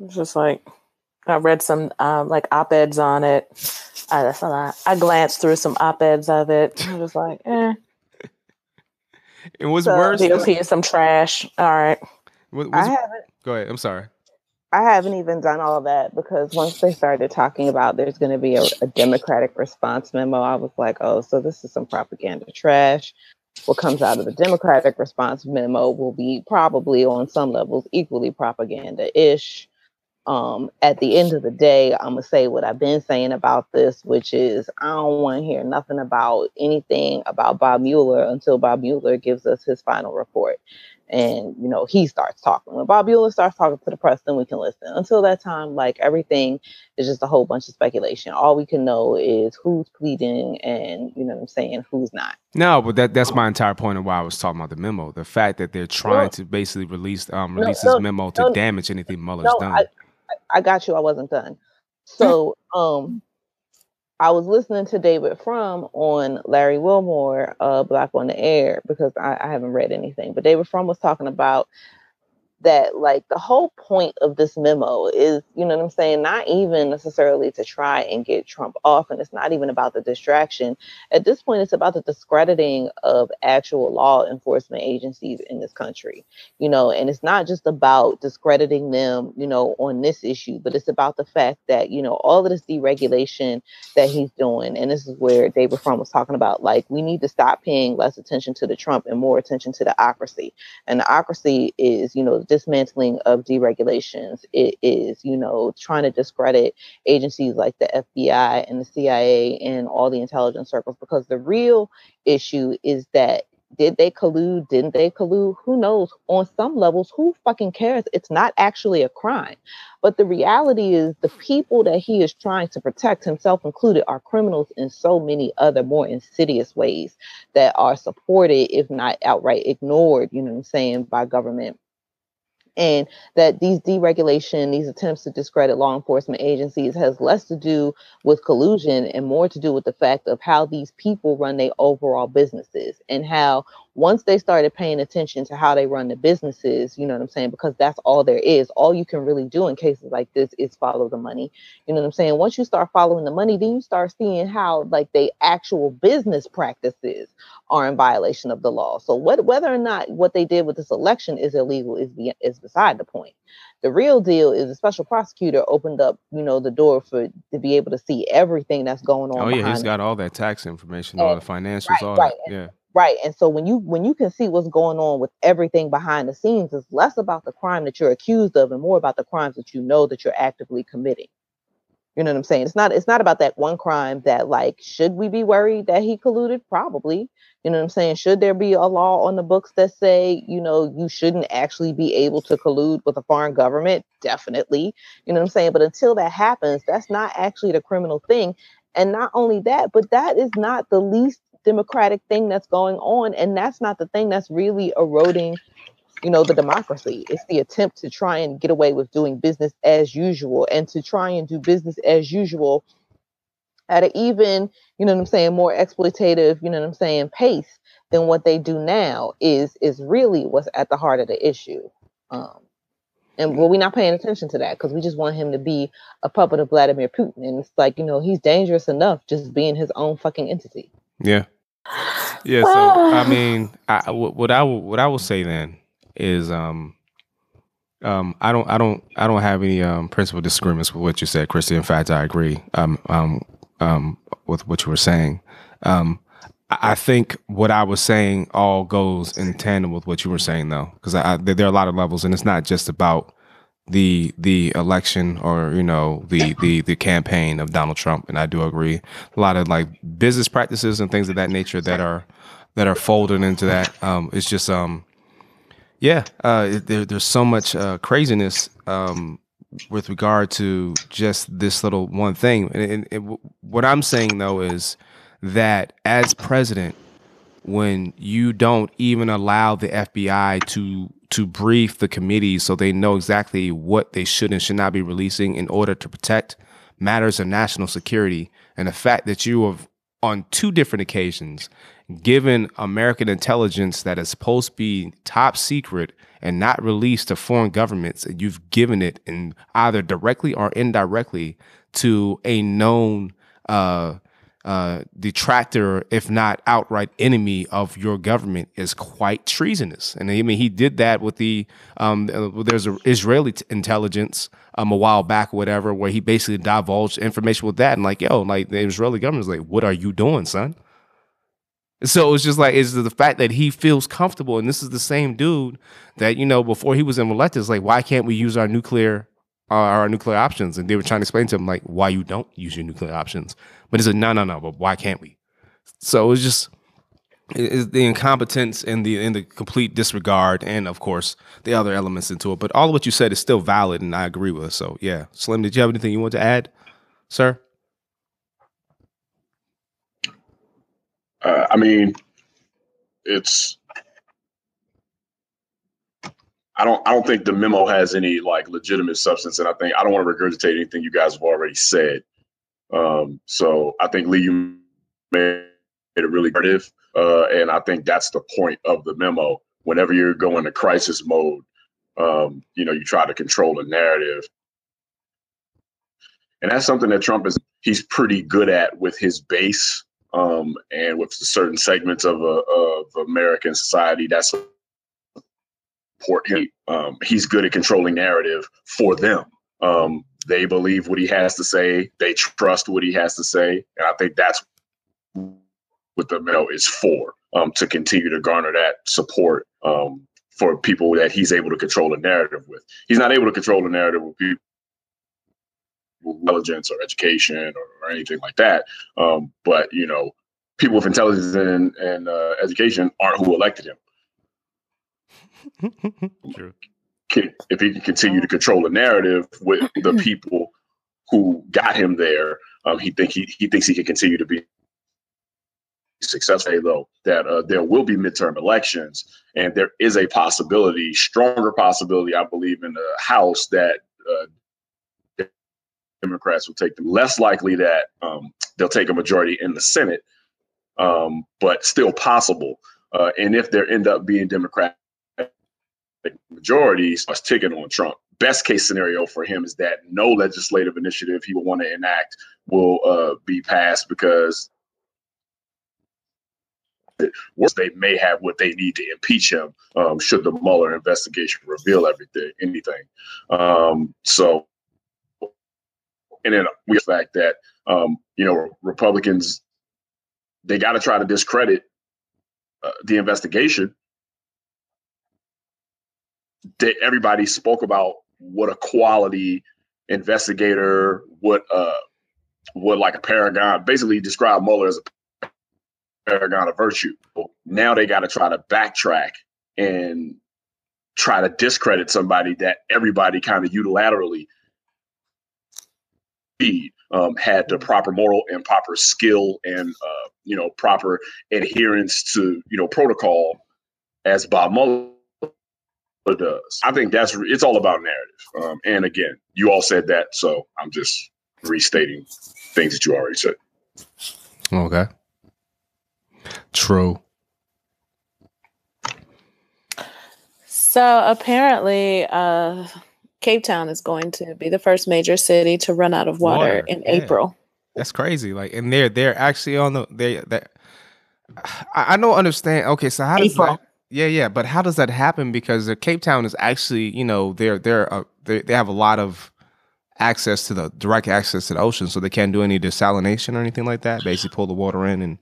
It's just like I read some um, like op eds on it. Uh, that's a lot. I glanced through some op eds of it. I was like, eh. <laughs> It was so, worse. GOP is some trash. All right. What, I haven't. Go ahead. I'm sorry. I haven't even done all that because once they started talking about there's going to be a, a Democratic response memo, I was like, oh, so this is some propaganda trash. What comes out of the Democratic response memo will be probably on some levels equally propaganda ish um, at the end of the day, I'm gonna say what I've been saying about this, which is I don't want to hear nothing about anything about Bob Mueller until Bob Mueller gives us his final report, and you know he starts talking. When Bob Mueller starts talking to the press, then we can listen. Until that time, like everything is just a whole bunch of speculation. All we can know is who's pleading, and you know what I'm saying, who's not. No, but that that's my entire point of why I was talking about the memo. The fact that they're trying no, to basically release um release no, this memo to damage anything Mueller's done. I, I got you. I wasn't done. So um I was listening to David Frum on Larry Wilmore, uh, Black on the Air, because I, I haven't read anything. But David Frum was talking about that like the whole point of this memo is, you know what I'm saying, not even necessarily to try and get Trump off, and it's not even about the distraction. At this point, it's about the discrediting of actual law enforcement agencies in this country, you know, and it's not just about discrediting them, you know, on this issue, but it's about the fact that, you know, all of this deregulation that he's doing, and this is where David Frum was talking about, like, we need to stop paying less attention to the Trump and more attention to the ocracy. And the ocracy is, you know, dismantling of deregulations. It is, you know, trying to discredit agencies like the FBI and the CIA and all the intelligence circles because the real issue is that did they collude? Didn't they collude? Who knows? On some levels, who fucking cares? It's not actually a crime. But the reality is, the people that he is trying to protect, himself included, are criminals in so many other more insidious ways that are supported, if not outright ignored, you know what I'm saying, by government and that these deregulation, these attempts to discredit law enforcement agencies has less to do with collusion and more to do with the fact of how these people run their overall businesses and how once they started paying attention to how they run the businesses, you know what I'm saying? Because that's all there is. All you can really do in cases like this is follow the money. You know what I'm saying? Once you start following the money, then you start seeing how like they actual business practices are in violation of the law. So what whether or not what they did with this election is illegal is be, is beside the point. The real deal is the special prosecutor opened up, you know, the door for to be able to see everything that's going on. Oh yeah, he's got all that tax information, And- all the financials, right, all right. that. Yeah. Right. And so when you when you can see what's going on with everything behind the scenes, it's less about the crime that you're accused of and more about the crimes that you know that you're actively committing. You know what I'm saying? It's not it's not about that one crime that like should we be worried that he colluded? Probably. You know what I'm saying? Should there be a law on the books that say, you know, you shouldn't actually be able to collude with a foreign government? Definitely. You know what I'm saying? But until that happens, that's not actually the criminal thing. And not only that, but that is not the least democratic thing that's going on. And that's not the thing that's really eroding, you know, the democracy. It's the attempt to try and get away with doing business as usual and to try and do business as usual at an even, you know what I'm saying, more exploitative, you know what I'm saying, pace than what they do now is is really what's at the heart of the issue. Um, and well, we're not paying attention to that because we just want him to be a puppet of Vladimir Putin. And it's like, you know, he's dangerous enough just being his own fucking entity. Yeah. Yeah. So I <sighs> mean, I, what I will what I will say then is um um I don't I don't I don't have any um principal disagreements with what you said, Christy. In fact, I agree um um um with what you were saying. Um I think what I was saying all goes in tandem with what you were saying, though, because I, I, there there are a lot of levels, and it's not just about the the election or you know the the the campaign of Donald Trump. And I do agree, a lot of like business practices and things of that nature that are that are folded into that. Um, it's just um, yeah, uh, there, there's so much uh, craziness um with regard to just this little one thing. And, and, and what I'm saying though is that as president, when you don't even allow the FBI to to brief the committees so they know exactly what they should and should not be releasing in order to protect matters of national security, and the fact that you have on two different occasions given American intelligence that is supposed to be top secret and not released to foreign governments, and you've given it in either directly or indirectly to a known uh, uh, detractor, if not outright enemy of your government, is quite treasonous. And I mean, he did that with the um, uh, there's a Israeli t- intelligence um, a while back, whatever, where he basically divulged information with that, and like, yo, like the Israeli government's like, what are you doing, son? So it's just like it's the fact that he feels comfortable, and this is the same dude that you know before he was elected. It's like, why can't we use our nuclear, uh, our nuclear options? And they were trying to explain to him like why you don't use your nuclear options. But it's like, no, no, no. But why can't we? So it's just it- it's the incompetence and the and the complete disregard, and of course the other elements into it. But all of what you said is still valid, and I agree with. So yeah, Slim, did you have anything you want to add, sir? Uh, I mean, it's. I don't. I don't think the memo has any like legitimate substance, and I think I don't want to regurgitate anything you guys have already said. Um, so I think Lee, you made it really creative, uh, and I think that's the point of the memo. Whenever you're going to crisis mode, um, you know, you try to control the narrative, and that's something that Trump is. He's pretty good at with his base um, and with certain segments of, uh, of American society, that's important. Um, he's good at controlling narrative for them. Um, they believe what he has to say. They trust what he has to say, and I think that's what the memo is for um, to continue to garner that support um, for people that he's able to control the narrative with. He's not able to control the narrative with people with intelligence or education or, or anything like that. Um, but you know, people with intelligence and, and uh, education aren't who elected him. True. Can, if he can continue to control the narrative with the <clears throat> people who got him there, um, he think he, he thinks he can continue to be successful. Though that uh, there will be midterm elections, and there is a possibility, stronger possibility, I believe, in the House that uh, Democrats will take them. Less likely that um, they'll take a majority in the Senate, um, but still possible Uh, and if there end up being Democratic majorities, it's ticking on Trump. Best case scenario for him is that no legislative initiative he will want to enact will uh, be passed because they may have what they need to impeach him um, should the Mueller investigation reveal everything, anything. Um, so, and then we the fact that um, you know Republicans they got to try to discredit uh, the investigation. They, everybody spoke about what a quality investigator, what uh, what like a paragon, basically describe Mueller as a paragon of virtue. Now they got to try to backtrack and try to discredit somebody that everybody kind of unilaterally um, had the proper moral and proper skill and uh, you know proper adherence to you know protocol as Bob Mueller does. I think that's it's all about narrative. Um, and again, you all said that, so I'm just restating things that you already said. Okay. True. So apparently, uh, Cape Town is going to be the first major city to run out of water, water in yeah. April. That's crazy. Like, and they're they're actually on the they that. I, I don't understand. Okay, so how does April. Yeah, yeah, but how does that happen? Because the Cape Town is actually, you know, they're they're uh, they they have a lot of access to the direct access to the ocean, so they can't do any desalination or anything like that. Basically, pull the water in and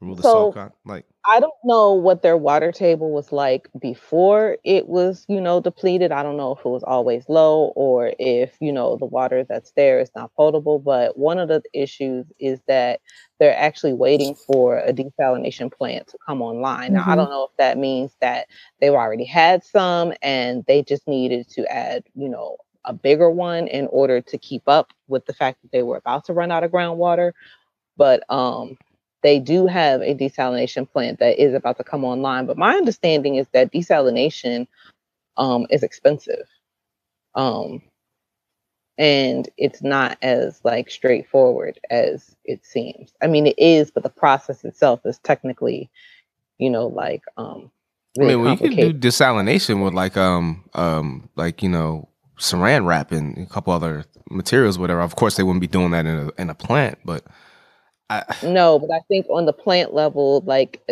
remove the so, salt. Con- like I don't know what their water table was like before it was, you know, depleted. I don't know if it was always low or if, you know, the water that's there is not potable. But one of the issues is that they're actually waiting for a desalination plant to come online. Now, mm-hmm. I don't know if that means that they've already had some and they just needed to add, you know, a bigger one in order to keep up with the fact that they were about to run out of groundwater. But um, they do have a desalination plant that is about to come online. But my understanding is that desalination um, is expensive. Um, and it's not as like straightforward as it seems. I mean, it is, but the process itself is technically, you know, like um, really I mean, well, you can do desalination with like um um like you know saran wrap and a couple other materials, whatever. Of course, they wouldn't be doing that in a in a plant, but I, no, but I think on the plant level, like.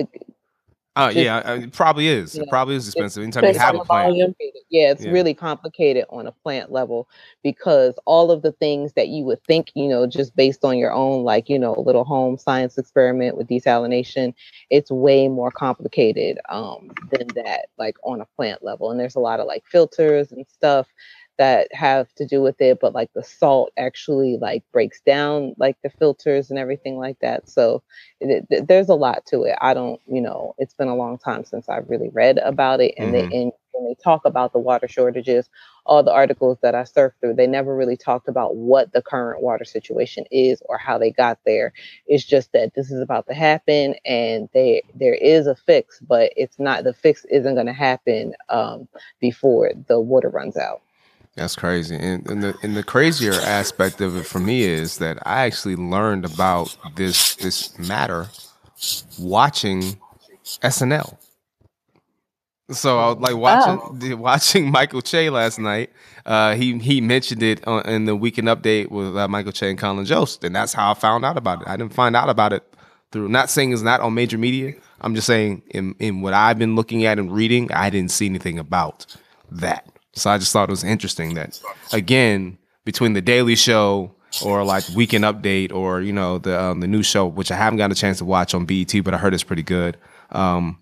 Oh uh, yeah, it probably is. It probably is expensive. Anytime you have a plant, yeah, it's yeah. really complicated on a plant level because all of the things that you would think, you know, just based on your own, like you know, little home science experiment with desalination, it's way more complicated um, than that, like on a plant level. And there's a lot of like filters and stuff that have to do with it but like the salt actually like breaks down like the filters and everything like that so it, it, there's a lot to it. I don't you know it's been a long time since i've really read about it and mm-hmm. they and when they talk about the water shortages all the articles that i surfed through they never really talked about what the current water situation is or how they got there. It's just that this is about to happen and they there is a fix but it's not the fix isn't going to happen um, before the water runs out that's crazy. And, and the and the crazier aspect of it for me is that I actually learned about this this matter watching SNL. So I was like watching wow. <laughs> watching Michael Che last night. Uh, he he mentioned it on, in the weekend update with uh, Michael Che and Colin Jost, and that's how I found out about it. I didn't find out about it through. Not saying it's not on major media. I'm just saying in in what I've been looking at and reading, I didn't see anything about that. So I just thought it was interesting that again between the Daily Show or like Weekend Update or you know the um, the new show, which I haven't gotten a chance to watch on BET, but I heard it's pretty good. Um,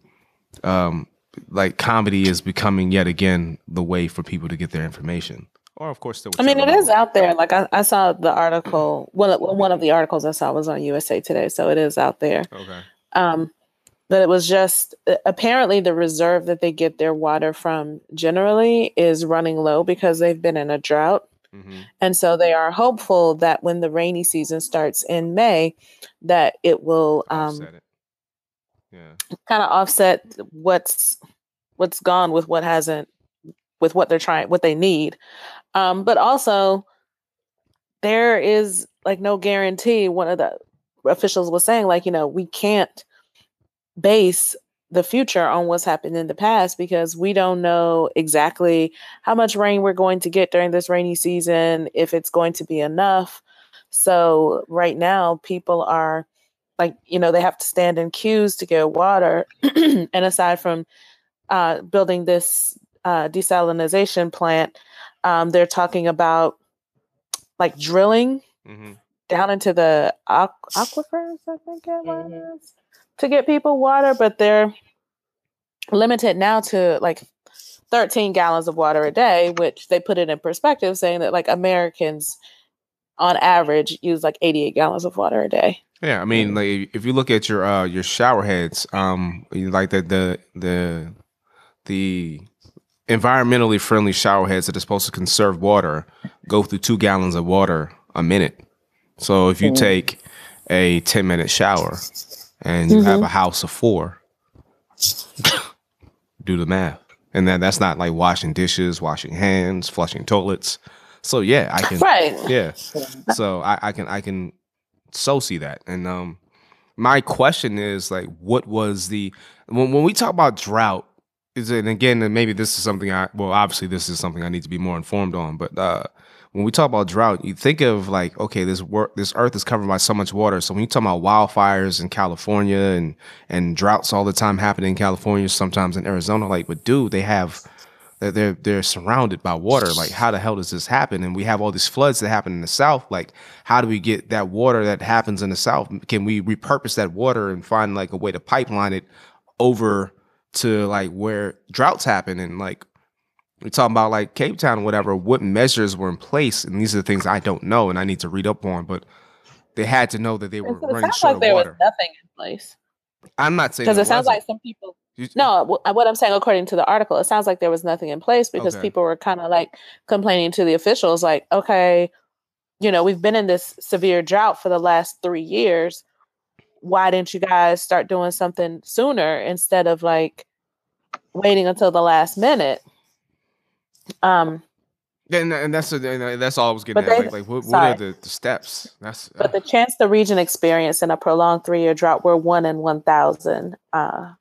um, like comedy is becoming yet again the way for people to get their information. Or of course, I mean, it is out there. Like I, I saw the article. One one of the articles I saw was on USA Today, so it is out there. Okay. Um, but it was just apparently the reserve that they get their water from generally is running low because they've been in a drought. Mm-hmm. And so they are hopeful that when the rainy season starts in May, that it will um, it. yeah. kind of offset what's what's gone with what hasn't with what they're trying what they need. Um, but also there is like no guarantee. One of the officials was saying, like, you know, we can't base the future on what's happened in the past because we don't know exactly how much rain we're going to get during this rainy season, if it's going to be enough. So right now, people are like, you know, they have to stand in queues to get water. <clears throat> and aside from uh, building this uh, desalination plant, um, they're talking about like drilling mm-hmm. down into the aqu- aquifers, I think it was, mm-hmm. To get people water, but they're limited now to like 13 gallons of water a day, which they put it in perspective, saying that like Americans on average use like 88 gallons of water a day. Yeah, I mean, like if you look at your uh your shower heads, um, like the the the the environmentally friendly shower heads that are supposed to conserve water go through two gallons of water a minute. So if you mm. take a 10 minute shower and you mm-hmm. have a house of four, <coughs> do the math. And then that's not like washing dishes, washing hands, flushing toilets. So yeah, I can right. Yeah. So I, I can I can so see that. And um my question is like what was the when when we talk about drought, is it and again and maybe this is something I well obviously this is something I need to be more informed on, but uh when we talk about drought, you think of like, okay, this work, this earth is covered by so much water. So when you talk about wildfires in California and and droughts all the time happening in California, sometimes in Arizona, like, but dude, they have they're they're surrounded by water. Like, how the hell does this happen? And we have all these floods that happen in the south. Like, how do we get that water that happens in the south? Can we repurpose that water and find like a way to pipeline it over to like where droughts happen and like we're talking about like Cape Town or whatever, what measures were in place, and these are the things I don't know and I need to read up on. But they had to know that they were running short like there Was nothing in place. I'm not saying because it sounds like some people. No, uh, what I'm saying, according to the article, it sounds like there was nothing in place because okay. people were kind of like complaining to the officials, like, okay, you know, we've been in this severe drought for the last three years. Why didn't you guys start doing something sooner instead of like waiting until the last minute? Um, and, and that's a, that's all I was getting at. They, like, like what, what, are the, the steps? That's but the chance the region experienced in a prolonged three year drought were one in one thousand. Uh,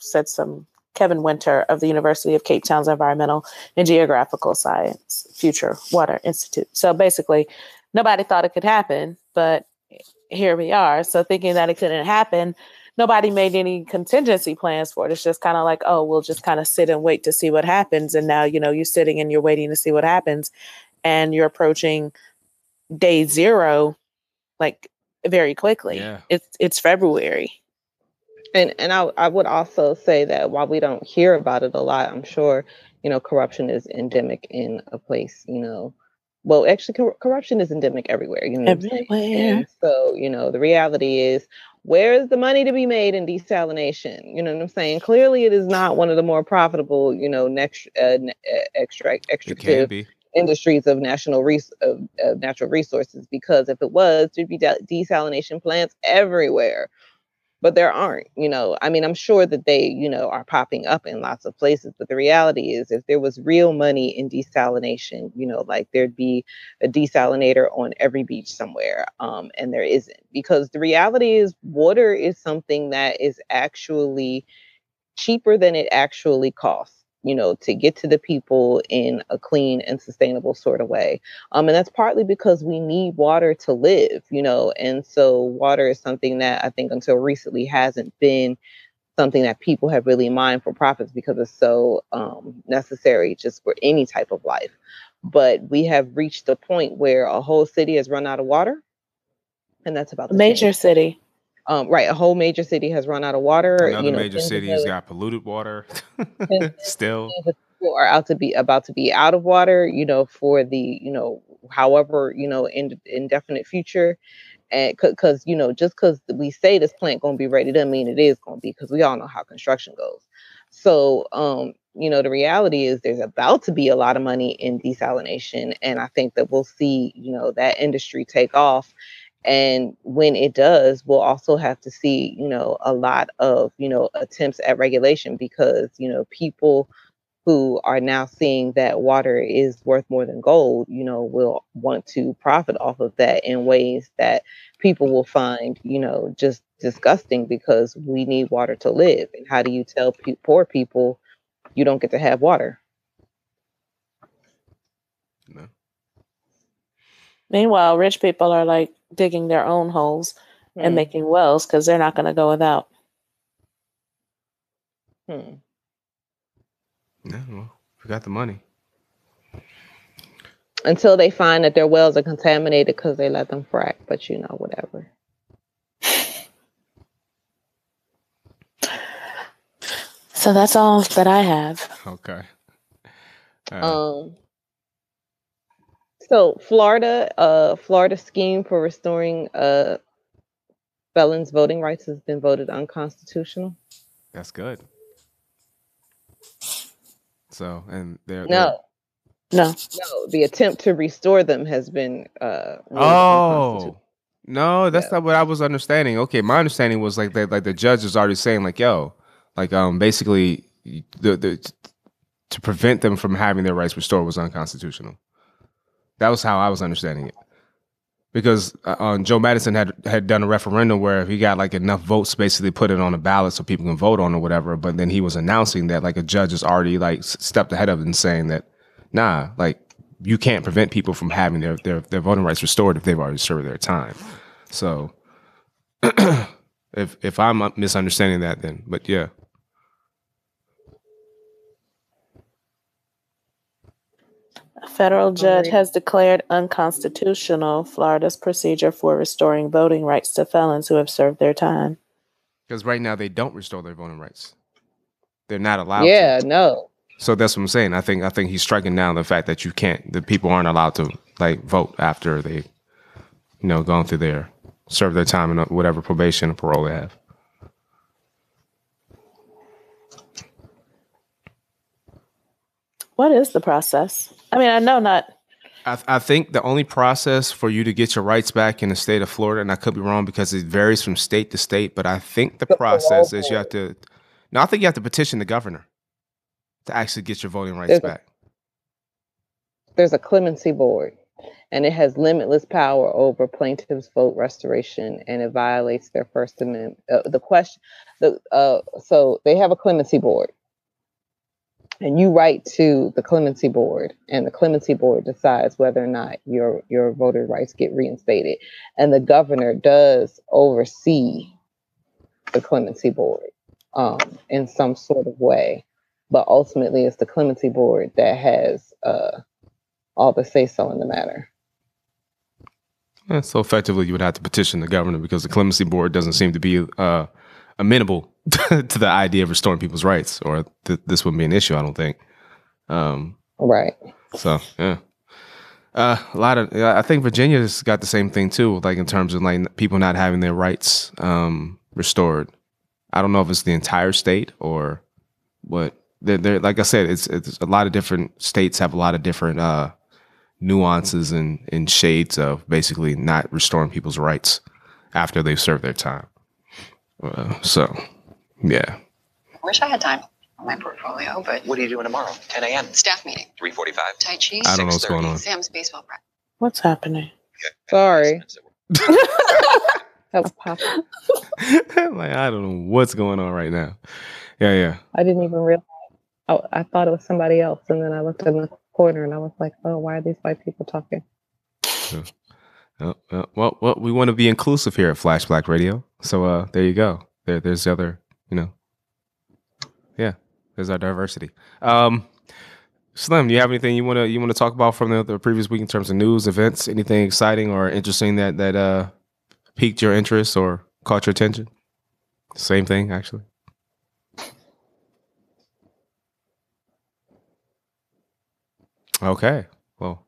said some Kevin Winter of the University of Cape Town's Environmental and Geographical Science Future Water Institute. So basically, nobody thought it could happen, but here we are. So thinking that it couldn't happen, nobody made any contingency plans for it. It's just kind of like, oh, we'll just kind of sit and wait to see what happens. And now, you know, you're sitting and you're waiting to see what happens. And you're approaching day zero like very quickly. Yeah. It's it's February. And and I I would also say that while we don't hear about it a lot, I'm sure, you know, corruption is endemic in a place, you know, well actually cor- corruption is endemic everywhere you know everywhere so you know the reality is where is the money to be made in desalination? You know what I'm saying? Clearly, it is not one of the more profitable, you know, next uh, extract extractive industries of national res- of, of, natural resources. Because if it was, there'd be desalination plants everywhere but there aren't you know i mean i'm sure that they you know are popping up in lots of places but the reality is if there was real money in desalination you know like there'd be a desalinator on every beach somewhere um, and there isn't because the reality is water is something that is actually cheaper than it actually costs you know, to get to the people in a clean and sustainable sort of way. Um, and that's partly because we need water to live, you know, and so water is something that I think until recently hasn't been something that people have really mined for profits because it's so um, necessary just for any type of life. But we have reached the point where a whole city has run out of water, and that's about the major change. city. Um, right, a whole major city has run out of water. Another you know, major city has got polluted water. <laughs> Still, people are out to be about to be out of water. You know, for the you know, however you know, in, indefinite future, and because you know, just because we say this plant going to be ready doesn't mean it is going to be. Because we all know how construction goes. So, um, you know, the reality is there's about to be a lot of money in desalination, and I think that we'll see, you know, that industry take off and when it does we'll also have to see you know a lot of you know attempts at regulation because you know people who are now seeing that water is worth more than gold you know will want to profit off of that in ways that people will find you know just disgusting because we need water to live. And how do you tell pe- poor people you don't get to have water? No. Meanwhile, rich people are like digging their own holes and Hmm. making wells because they're not going to go without. Hmm. Yeah, well, we got the money. Until they find that their wells are contaminated because they let them frack, but you know, whatever. So that's all that I have. Okay. Uh, Um. So Florida, uh, Florida scheme for restoring uh felons' voting rights has been voted unconstitutional. that's good. So, and they're they're- No, No, no, the attempt to restore them has been uh. Oh. No, that's Yeah. not what I was understanding. Okay, my understanding was like that like the judge is already saying like, yo, like um basically the the to prevent them from having their rights restored was unconstitutional. That was how I was understanding it. Because uh, uh, Joe Madison had had done a referendum where if he got like enough votes, basically put it on a ballot so people can vote on or whatever. But then he was announcing that like a judge has already like stepped ahead of it and saying that, nah, like you can't prevent people from having their their, their voting rights restored if they've already served their time. So <clears throat> if if I'm uh, misunderstanding that, then but yeah, a federal judge has declared unconstitutional Florida's procedure for restoring voting rights to felons who have served their time. because right now they don't restore their voting rights. They're not allowed. Yeah, To. no. So that's what I'm saying. I think I think he's striking down the fact that you can't. The people aren't allowed to like vote after they, you know, gone through their serve their time and whatever probation or parole they have. What is the process? I mean, I know not. I, I think the only process for you to get your rights back in the state of Florida, and I could be wrong because it varies from state to state, but I think the The process parole is you have to. No, I think you have to petition the governor to actually get your voting rights There's a- back. There's a clemency board, and it has limitless power over plaintiffs' vote restoration, and it violates their First Amendment. Uh, the question, the uh, so they have a clemency board, and you write to the clemency board, and the clemency board decides whether or not your your voter rights get reinstated, and the governor does oversee the clemency board um, in some sort of way, but ultimately it's the clemency board that has uh, all the say so in the matter. Yeah, so effectively, you would have to petition the governor because the clemency board doesn't seem to be uh, amenable <laughs> to the idea of restoring people's rights, or th- this wouldn't be an issue. I don't think. Um, Right. so yeah, uh, a lot of. I think Virginia's got the same thing too, like in terms of like people not having their rights um, restored. I don't know if it's the entire state or what. They're, they're like I said, it's it's a lot of different states have a lot of different uh, nuances and, and shades of basically not restoring people's rights after they've served their time. Uh, so, yeah. I wish I had time on my portfolio, but What are you doing tomorrow? 10 a.m. staff meeting, 3:45. Tai Chi, I don't know what's going on. Sam's baseball practice. What's happening? Sorry. <laughs> That was pop. <laughs> like, I don't know what's going on right now. Yeah, yeah. I didn't even realize. I, I thought it was somebody else, and then I looked in the corner and I was like, "Oh, why are these white people talking?" Uh, uh, well, well, we want to be inclusive here at Flash Black Radio. So, uh, there you go. There, there's the other, you know, yeah, there's our diversity. Um, Slim, do you have anything you want to you want to talk about from the, the previous week in terms of news, events, anything exciting or interesting that that uh piqued your interest or caught your attention? Same thing, actually. Okay. Well,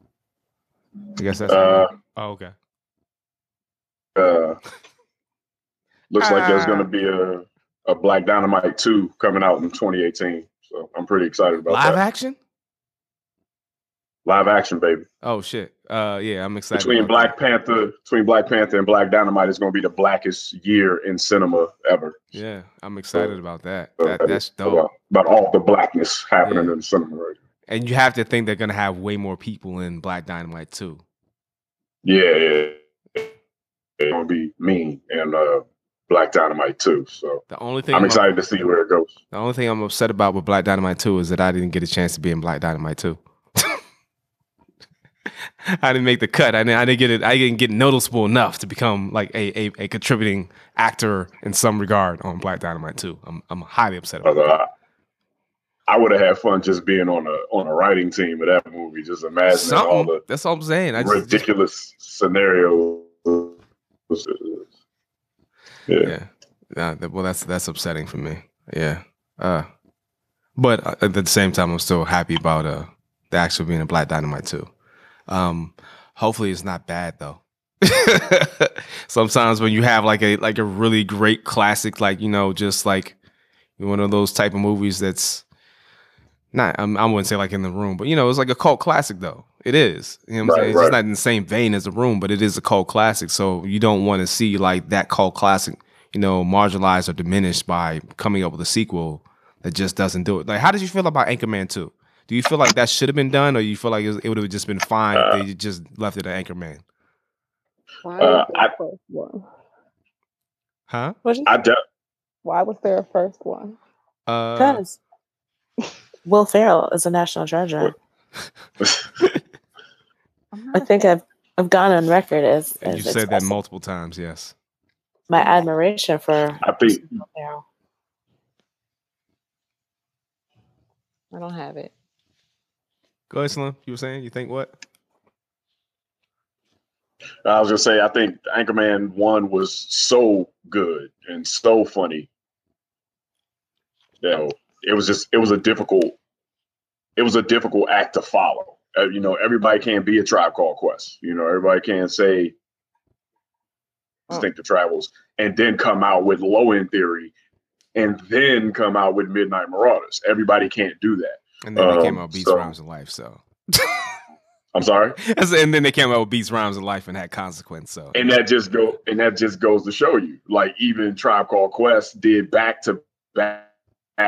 I guess that's. Uh, oh, okay. Uh, looks like there's going to be a, a Black Dynamite 2 coming out in 2018. So I'm pretty excited about that. Live that. action? Live action, baby. Oh shit. Uh, yeah, I'm excited. Between about Black Panther, between Black Panther and Black Dynamite is going to be the blackest year in cinema ever. Yeah, I'm excited about that. So That that's dope. About, about all the blackness happening Yeah. in cinema right And you have to think they're gonna have way more people in Black Dynamite too. Yeah, yeah. It's gonna be mean, and uh, Black Dynamite too. So The only thing I'm I'm- excited to see where it goes. The only thing I'm upset about with Black Dynamite 2 is that I didn't get a chance to be in Black Dynamite 2. <laughs> I didn't make the cut. I didn't, I didn't get it. I didn't get noticeable enough to become like a, a, a contributing actor in some regard on Black Dynamite 2. I'm I'm highly upset about Although that. I, I would have had fun just being on a on a writing team of that movie, just imagining all the That's all I'm saying. I just, just ridiculous scenarios. Yeah. yeah. That- well, that's that's upsetting for me. Yeah. Uh, but uh, at the same time, I'm still happy about uh the actual being a Black Dynamite too. Um, hopefully, it's not bad though. <laughs> Sometimes when you have like a like a really great classic, like you know, just like one of those type of movies that's not I'm, I wouldn't say like in the room, but you know, it's like a cult classic though. It is. You know what I'm Right, saying? It's right. just not in the same vein as the room, but it is a cult classic. So you don't want to see like that cult classic, you know, marginalized or diminished by coming up with a sequel that just doesn't do it. Like, how did you feel about Anchorman 2? Do you feel like that should have been done, or you feel like it, was, it would have just been fine Uh, if they just left it at Anchorman? Why Uh, was there I- a first one? Huh? What'd you I de- Why was there a first one? Uh, Because Will Ferrell is a national treasure. <laughs> <laughs> I'm I not think I've I've gone on record as, and as you said that multiple times. Yes. my admiration for I think Will Ferrell. I don't have it. Go ahead, Slim. You were saying you think what? I was gonna say I think Anchorman one was so good and so funny. You know, it was just it was a difficult it was a difficult act to follow. Uh, you know, everybody can't be a tribe called Quest. You know, everybody can't say distinctive travels and then come out with low end theory and then come out with Midnight Marauders. Everybody can't do that. And then they came Um, out with Beats, so- Rhymes, and Life. So. <laughs> I'm sorry. <laughs> and then they came out with Beats, Rhymes, and Life and had consequence. So. and that just go and that just goes to show you like even tribe called quest did back to back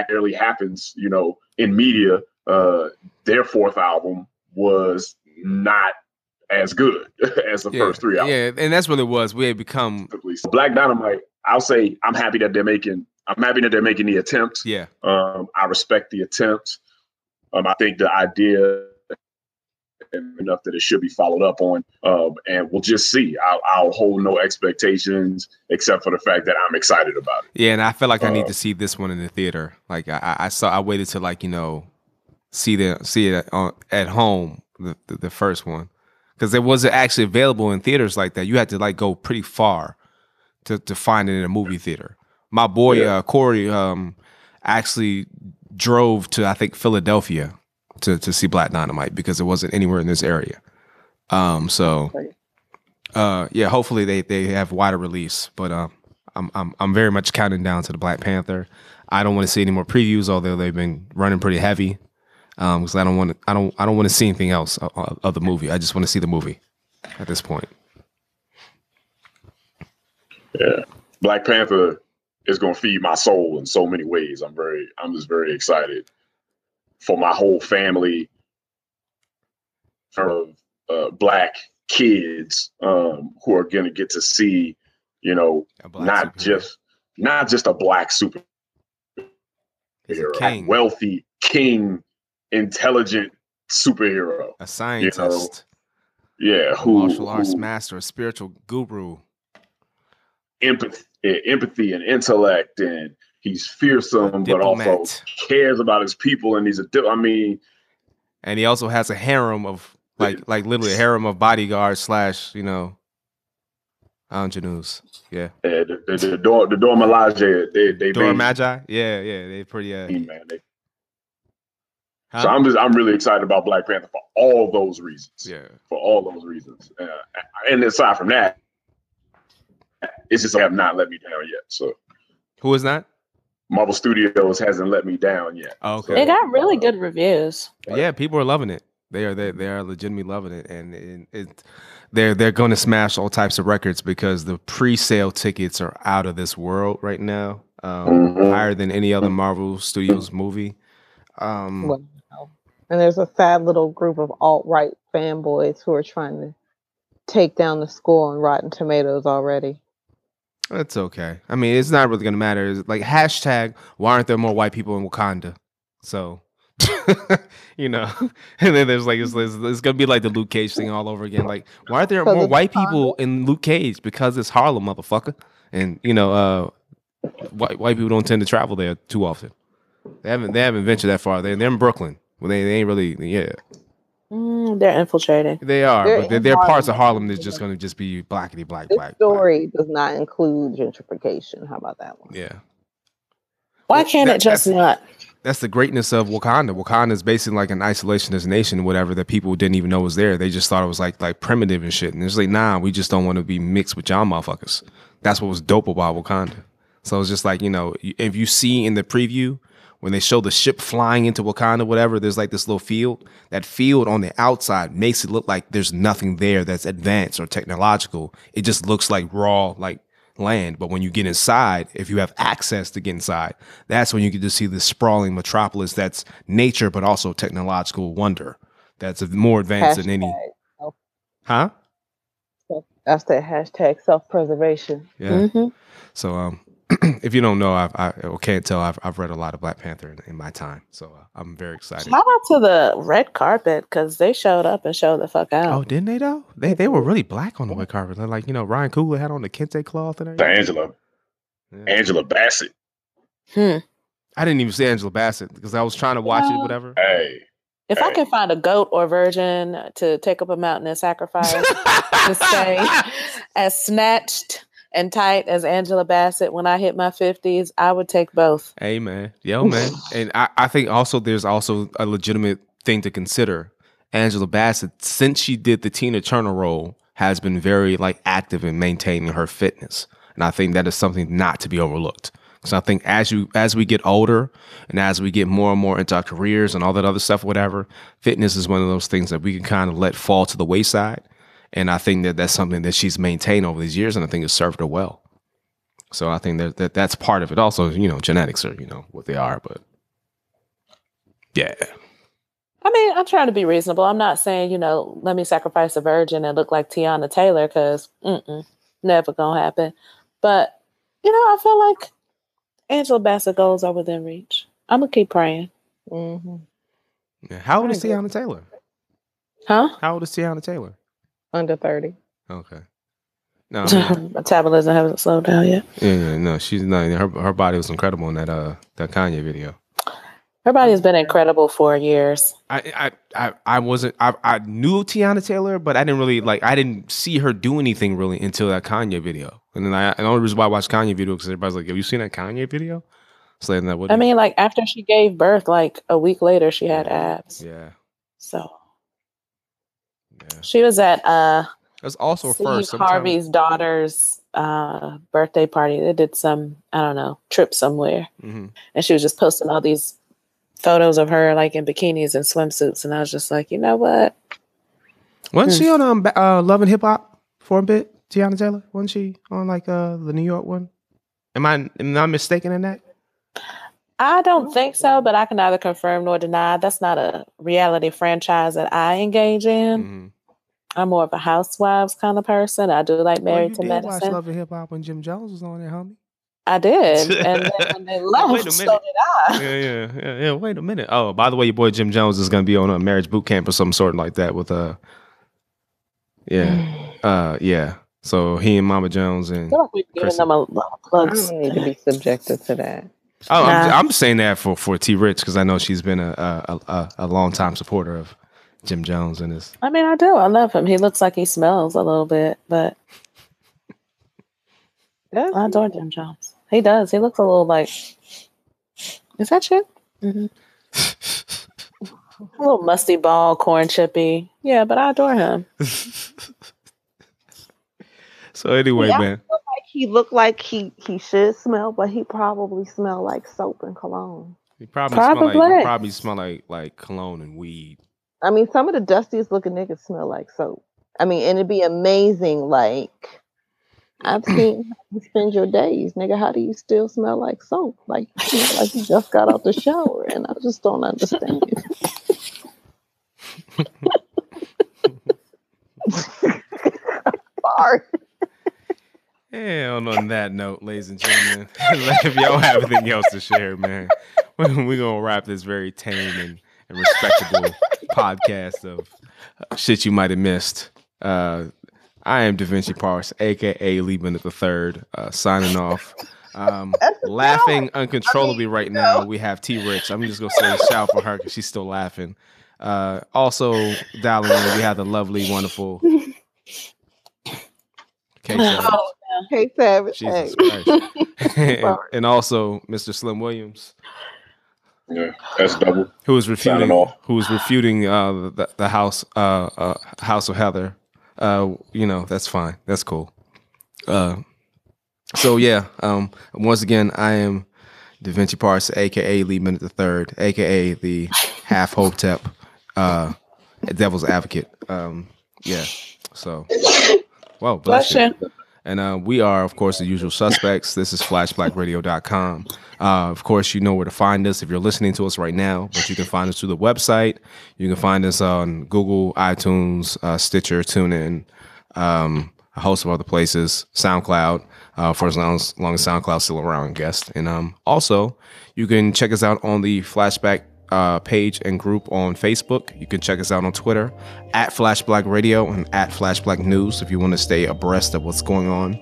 barely happens you know in media uh their fourth album was not as good <laughs> as the yeah, first three albums. yeah, and that's what it was. We had become. Black dynamite i'll say i'm happy that they're making i'm happy that they're making the attempt yeah. um i respect the attempt um i think the idea enough that it should be followed up on. Um and we'll just see. I'll, I'll hold no expectations except for the fact that i'm excited about it. Yeah, and I feel like I need Uh, to see this one in the theater. Like I, I I saw, I waited to like you know, see the see it on, at home the the, the first one because it wasn't actually available in theaters like that. You had to like go pretty far to to find it in a movie theater. My boy Yeah. uh, Corey um actually drove to I think Philadelphia to to see Black Dynamite because it wasn't anywhere in this area. Um, so uh, yeah, hopefully they they have wider release, but um. I'm I'm I'm very much counting down to the Black Panther. I don't want to see any more previews, although they've been running pretty heavy. Um, because I don't want to I don't I don't want to see anything else of, of of the movie. I just want to see the movie at this point. Yeah, Black Panther is going to feed my soul in so many ways. I'm very, I'm just very excited for my whole family of uh, black kids um, who are going to get to see, you know, not superhero. just not just a black superhero, a king, wealthy king, intelligent superhero. a scientist, Yeah, a who, martial arts who master, a spiritual guru. empathy, empathy and intellect, and he's fearsome, but also cares about his people, and he's a. di- I mean, And he also has a harem of like like literally a harem of bodyguards slash you know ingenues. Yeah, uh, the the, the Dor the Dora Milaje, they they made Magi. Yeah, yeah, they pretty. Uh, man. They, huh? So I'm just I'm really excited about Black Panther for all those reasons. yeah. For all those reasons, uh, and aside from that, it's just they have not let me down yet. So Who is that? Marvel Studios hasn't let me down yet. Oh, okay. They got really good reviews. Yeah, people are loving it. They are they, they are legitimately loving it, and it, it they're they're going to smash all types of records because the pre-sale tickets are out of this world right now, um, Mhm. higher than any other Marvel Studios movie. Um, Wow. And there's a sad little group of alt right fanboys who are trying to take down the score on Rotten Tomatoes already. That's okay. I mean, it's not really gonna matter. It's like hashtag. Why aren't there more white people in Wakanda? So, <laughs> you know, <laughs> and then there's like it's, it's, gonna be like the Luke Cage thing all over again. Like, why aren't there more white people in Luke Cage? Because it's Harlem, motherfucker. And you know, uh, white white people don't tend to travel there too often. They haven't they haven't ventured that far. They they're in Brooklyn. Well, they, they ain't really yeah. Mm, they're infiltrating. They are, They're but there, in there are parts of Harlem. Harlem that's just gonna just be blackity black This black. black. story does not include gentrification. How about that one? Yeah. Why Well, can't that- it just that's- not? that's the greatness of Wakanda. Wakanda is basically like an isolationist nation, whatever that people didn't even know was there. They just thought it was like like primitive and shit. And it's like, nah, we just don't want to be mixed with y'all motherfuckers. That's what was dope about Wakanda. So it's just like you know, if you see in the preview when they show the ship flying into Wakanda, whatever, there's like this little field. That field on the outside makes it look like there's nothing there that's advanced or technological. It just looks like raw, like land. But when you get inside, if you have access to get inside, that's when you get to see this sprawling metropolis that's nature, but also technological wonder. That's more advanced than any. Self- Huh? That's the hashtag self preservation. Yeah. hmm So, um, <clears throat> if you don't know, I've, I or can't tell, I've, I've read a lot of Black Panther in, in my time. So uh, I'm very excited. Shout out to the red carpet because they showed up and showed the fuck out. Oh, didn't they though? They they were really black on the red carpet. They're Like you know, Ryan Coogler had on the kente cloth and The everything. Angela, Yeah. Angela Bassett. Hmm. I didn't even see Angela Bassett because I was trying to watch it, whatever. Hey, If I can find a goat or virgin to take up a mountain and sacrifice to stay <laughs> as snatched and tight as Angela Bassett when I hit my 50s, I would take both. Hey man, yo man, <laughs> and I, I think also there's also a legitimate thing to consider. Angela Bassett, since she did the Tina Turner role, has been very like active in maintaining her fitness, and I think that is something not to be overlooked. Because I think as you as we get older and as we get more and more into our careers and all that other stuff, whatever, fitness is one of those things that we can kind of let fall to the wayside. And I think that that's something that she's maintained over these years, and I think it's served her well. So I think that, that that's part of it. Also, you know, genetics are you know what they are, but yeah, I mean, I'm trying to be reasonable. I'm not saying, you know, let me sacrifice a virgin and look like Teyana Taylor because never gonna happen. But, you know, I feel like Angela Bassett goals are within reach. I'm gonna keep praying. hmm. How old is. Teyana Taylor? Huh? How old is Teyana Taylor? Under 30. Okay. No, I <laughs> mean, Metabolism hasn't slowed down yet. yeah, yeah, no, she's not. Her her body was incredible in that uh that Kanye video. Her body has been incredible for years. I I I, I wasn't I, I knew Teyana Taylor, but I didn't really like I didn't see her do anything really until that Kanye video. And then I and the only reason why I watched Kanye video because everybody's like, "Have you seen that Kanye video?" So then that what? I mean, like after she gave birth, like a week later, she had abs. yeah, So yeah. she was at uh That's also Steve first. sometime- Harvey's daughter's uh birthday party. They did some, I don't know, trip somewhere. Mhm. And she was just posting all these photos of her like in bikinis and swimsuits. And I was just like, you know what? Wasn't Hmm. she on um uh, Love and Hip Hop for a bit? Teyana Taylor wasn't she on like uh the New York one? Am I am I mistaken in that? I don't think so, but I can neither confirm nor deny. That's not a reality franchise that I engage in. Mhm. I'm more of a housewives kind of person. I do like Well, married you to did watch medicine. Love and Hip Hop when Jim Jones was on there, homie. I did. <laughs> And then when they left, Wait a so minute. did I. yeah, yeah, yeah, yeah. Wait a minute. Oh, by the way, your boy Jim Jones is gonna be on a marriage boot camp or some sort like that with uh, yeah, <sighs> uh, yeah. So he and Mama Jones and I feel like we've given Chris- them a lot of I plugs. don't need to be subjected to that. Oh, I'm, Nah. I'm saying that for for T Rich because I know she's been a a, a a long time supporter of Jim Jones and his. I mean, I do. I love him. He looks like he smells a little bit, but <laughs> I adore Jim Jones. He does. He looks a little like. Is that shit? hmm <laughs> A little musty ball, corn chippy. Yeah, but I adore him. <laughs> so anyway, Yeah. man. Like he looked like he he should smell, but he probably smell like soap and cologne. He probably, smell like Probably. probably smell like like cologne and weed. I mean, some of the dustiest looking niggas smell like soap. I mean, and it'd be amazing. Like I've <clears throat> seen how you spend your days, nigga. How do you still smell like soap? Like you know, like you just got out the shower, and I just don't understand. <laughs> <laughs> <laughs> Sorry. And on that note, ladies and gentlemen, <laughs> if y'all have anything else to share, man, <laughs> we're gonna wrap this very tame and, and respectable <laughs> podcast of uh, shit you might have missed. Uh, I am Da Vinci Parse, aka Lee Bennett the Third, uh, signing off. Um, laughing uncontrollably right now. We have T Rich. I'm just gonna say shout for her because she's still laughing. Uh, also dialing in, we have the lovely, wonderful Kate Savage. Hey, Savage. Jesus Hey. Christ. <laughs> <laughs> and, and also Mr. Slim Williams, Yeah, that's double. who was refuting Signing off. who was refuting uh, the, the House uh, uh, House of Heather. Uh, you know, that's fine. That's cool. Uh, so yeah, um, once again, I am Da Vinci Parse, aka Lee Minute the Third, aka the half Hotep, uh, Devil's Advocate. Um, yeah. So, well, bless, Bless you. And uh, we are, of course, the usual suspects. This is flashblackradio.com. Uh, of course, you know where to find us if you're listening to us right now, but you can find us through the website. You can find us on Google, iTunes, uh, Stitcher, TuneIn, um, a host of other places, SoundCloud, uh, for as long as, long as SoundCloud's still around, guest. And um, also, you can check us out on the Flashback uh, page and group on Facebook. You can check us out on Twitter at Flashback Radio and at Flashback News if you want to stay abreast of what's going on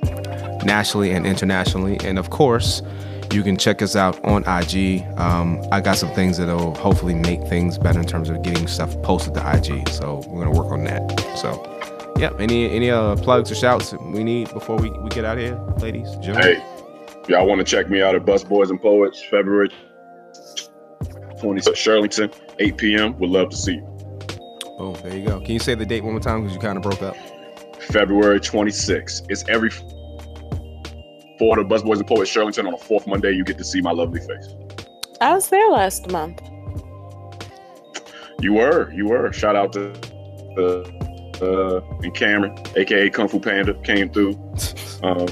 nationally and internationally. And of course, you can check us out on IG. Um, I got some things that'll hopefully make things better in terms of getting stuff posted to IG. So we're gonna work on that. So, yeah. Any any uh, plugs or shouts we need before we, we get out of here, ladies, gentlemen? Hey, y'all want to check me out at Busboys and Poets, February 20th, Shirlington, 8 p.m. Would love to see you. Boom. There you go. Can you say the date one more time because you kind of broke up? February 26th. It's every for the Busboys and Poets Shirlington on the fourth Monday. You get to see my lovely face. I was there last month. You were, you were. Shout out to uh, uh, and Cameron, aka Kung Fu Panda, came through. <laughs> Um,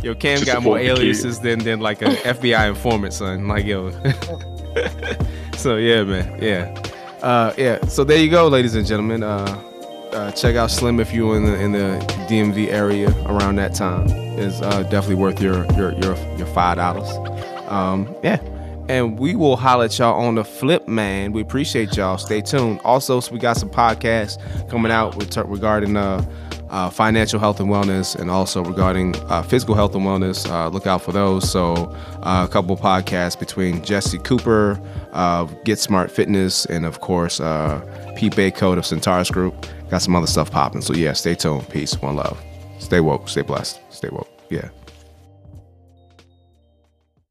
Yo, Cam got more support the kid. aliases than than like an FBI informant, son. Like yo. <laughs> <laughs> so yeah, man. Yeah. Uh, yeah. So there you go, ladies and gentlemen. Uh, uh, check out Slim if you're in the in the DMV area around that time. Is uh, definitely worth your your your your five dollars. Um, yeah. And we will holler at y'all on the flip, man. We appreciate y'all. Stay tuned. Also, so we got some podcasts coming out with, regarding uh, uh, financial health and wellness, and also regarding uh, physical health and wellness. Uh, look out for those. So, uh, a couple podcasts between Jesse Cooper of Get Smart Fitness, and of course, uh, Pete Baycode of Centaurus Group. Got some other stuff popping. So, yeah, stay tuned. Peace. One love. Stay woke. Stay blessed. Stay woke. Yeah.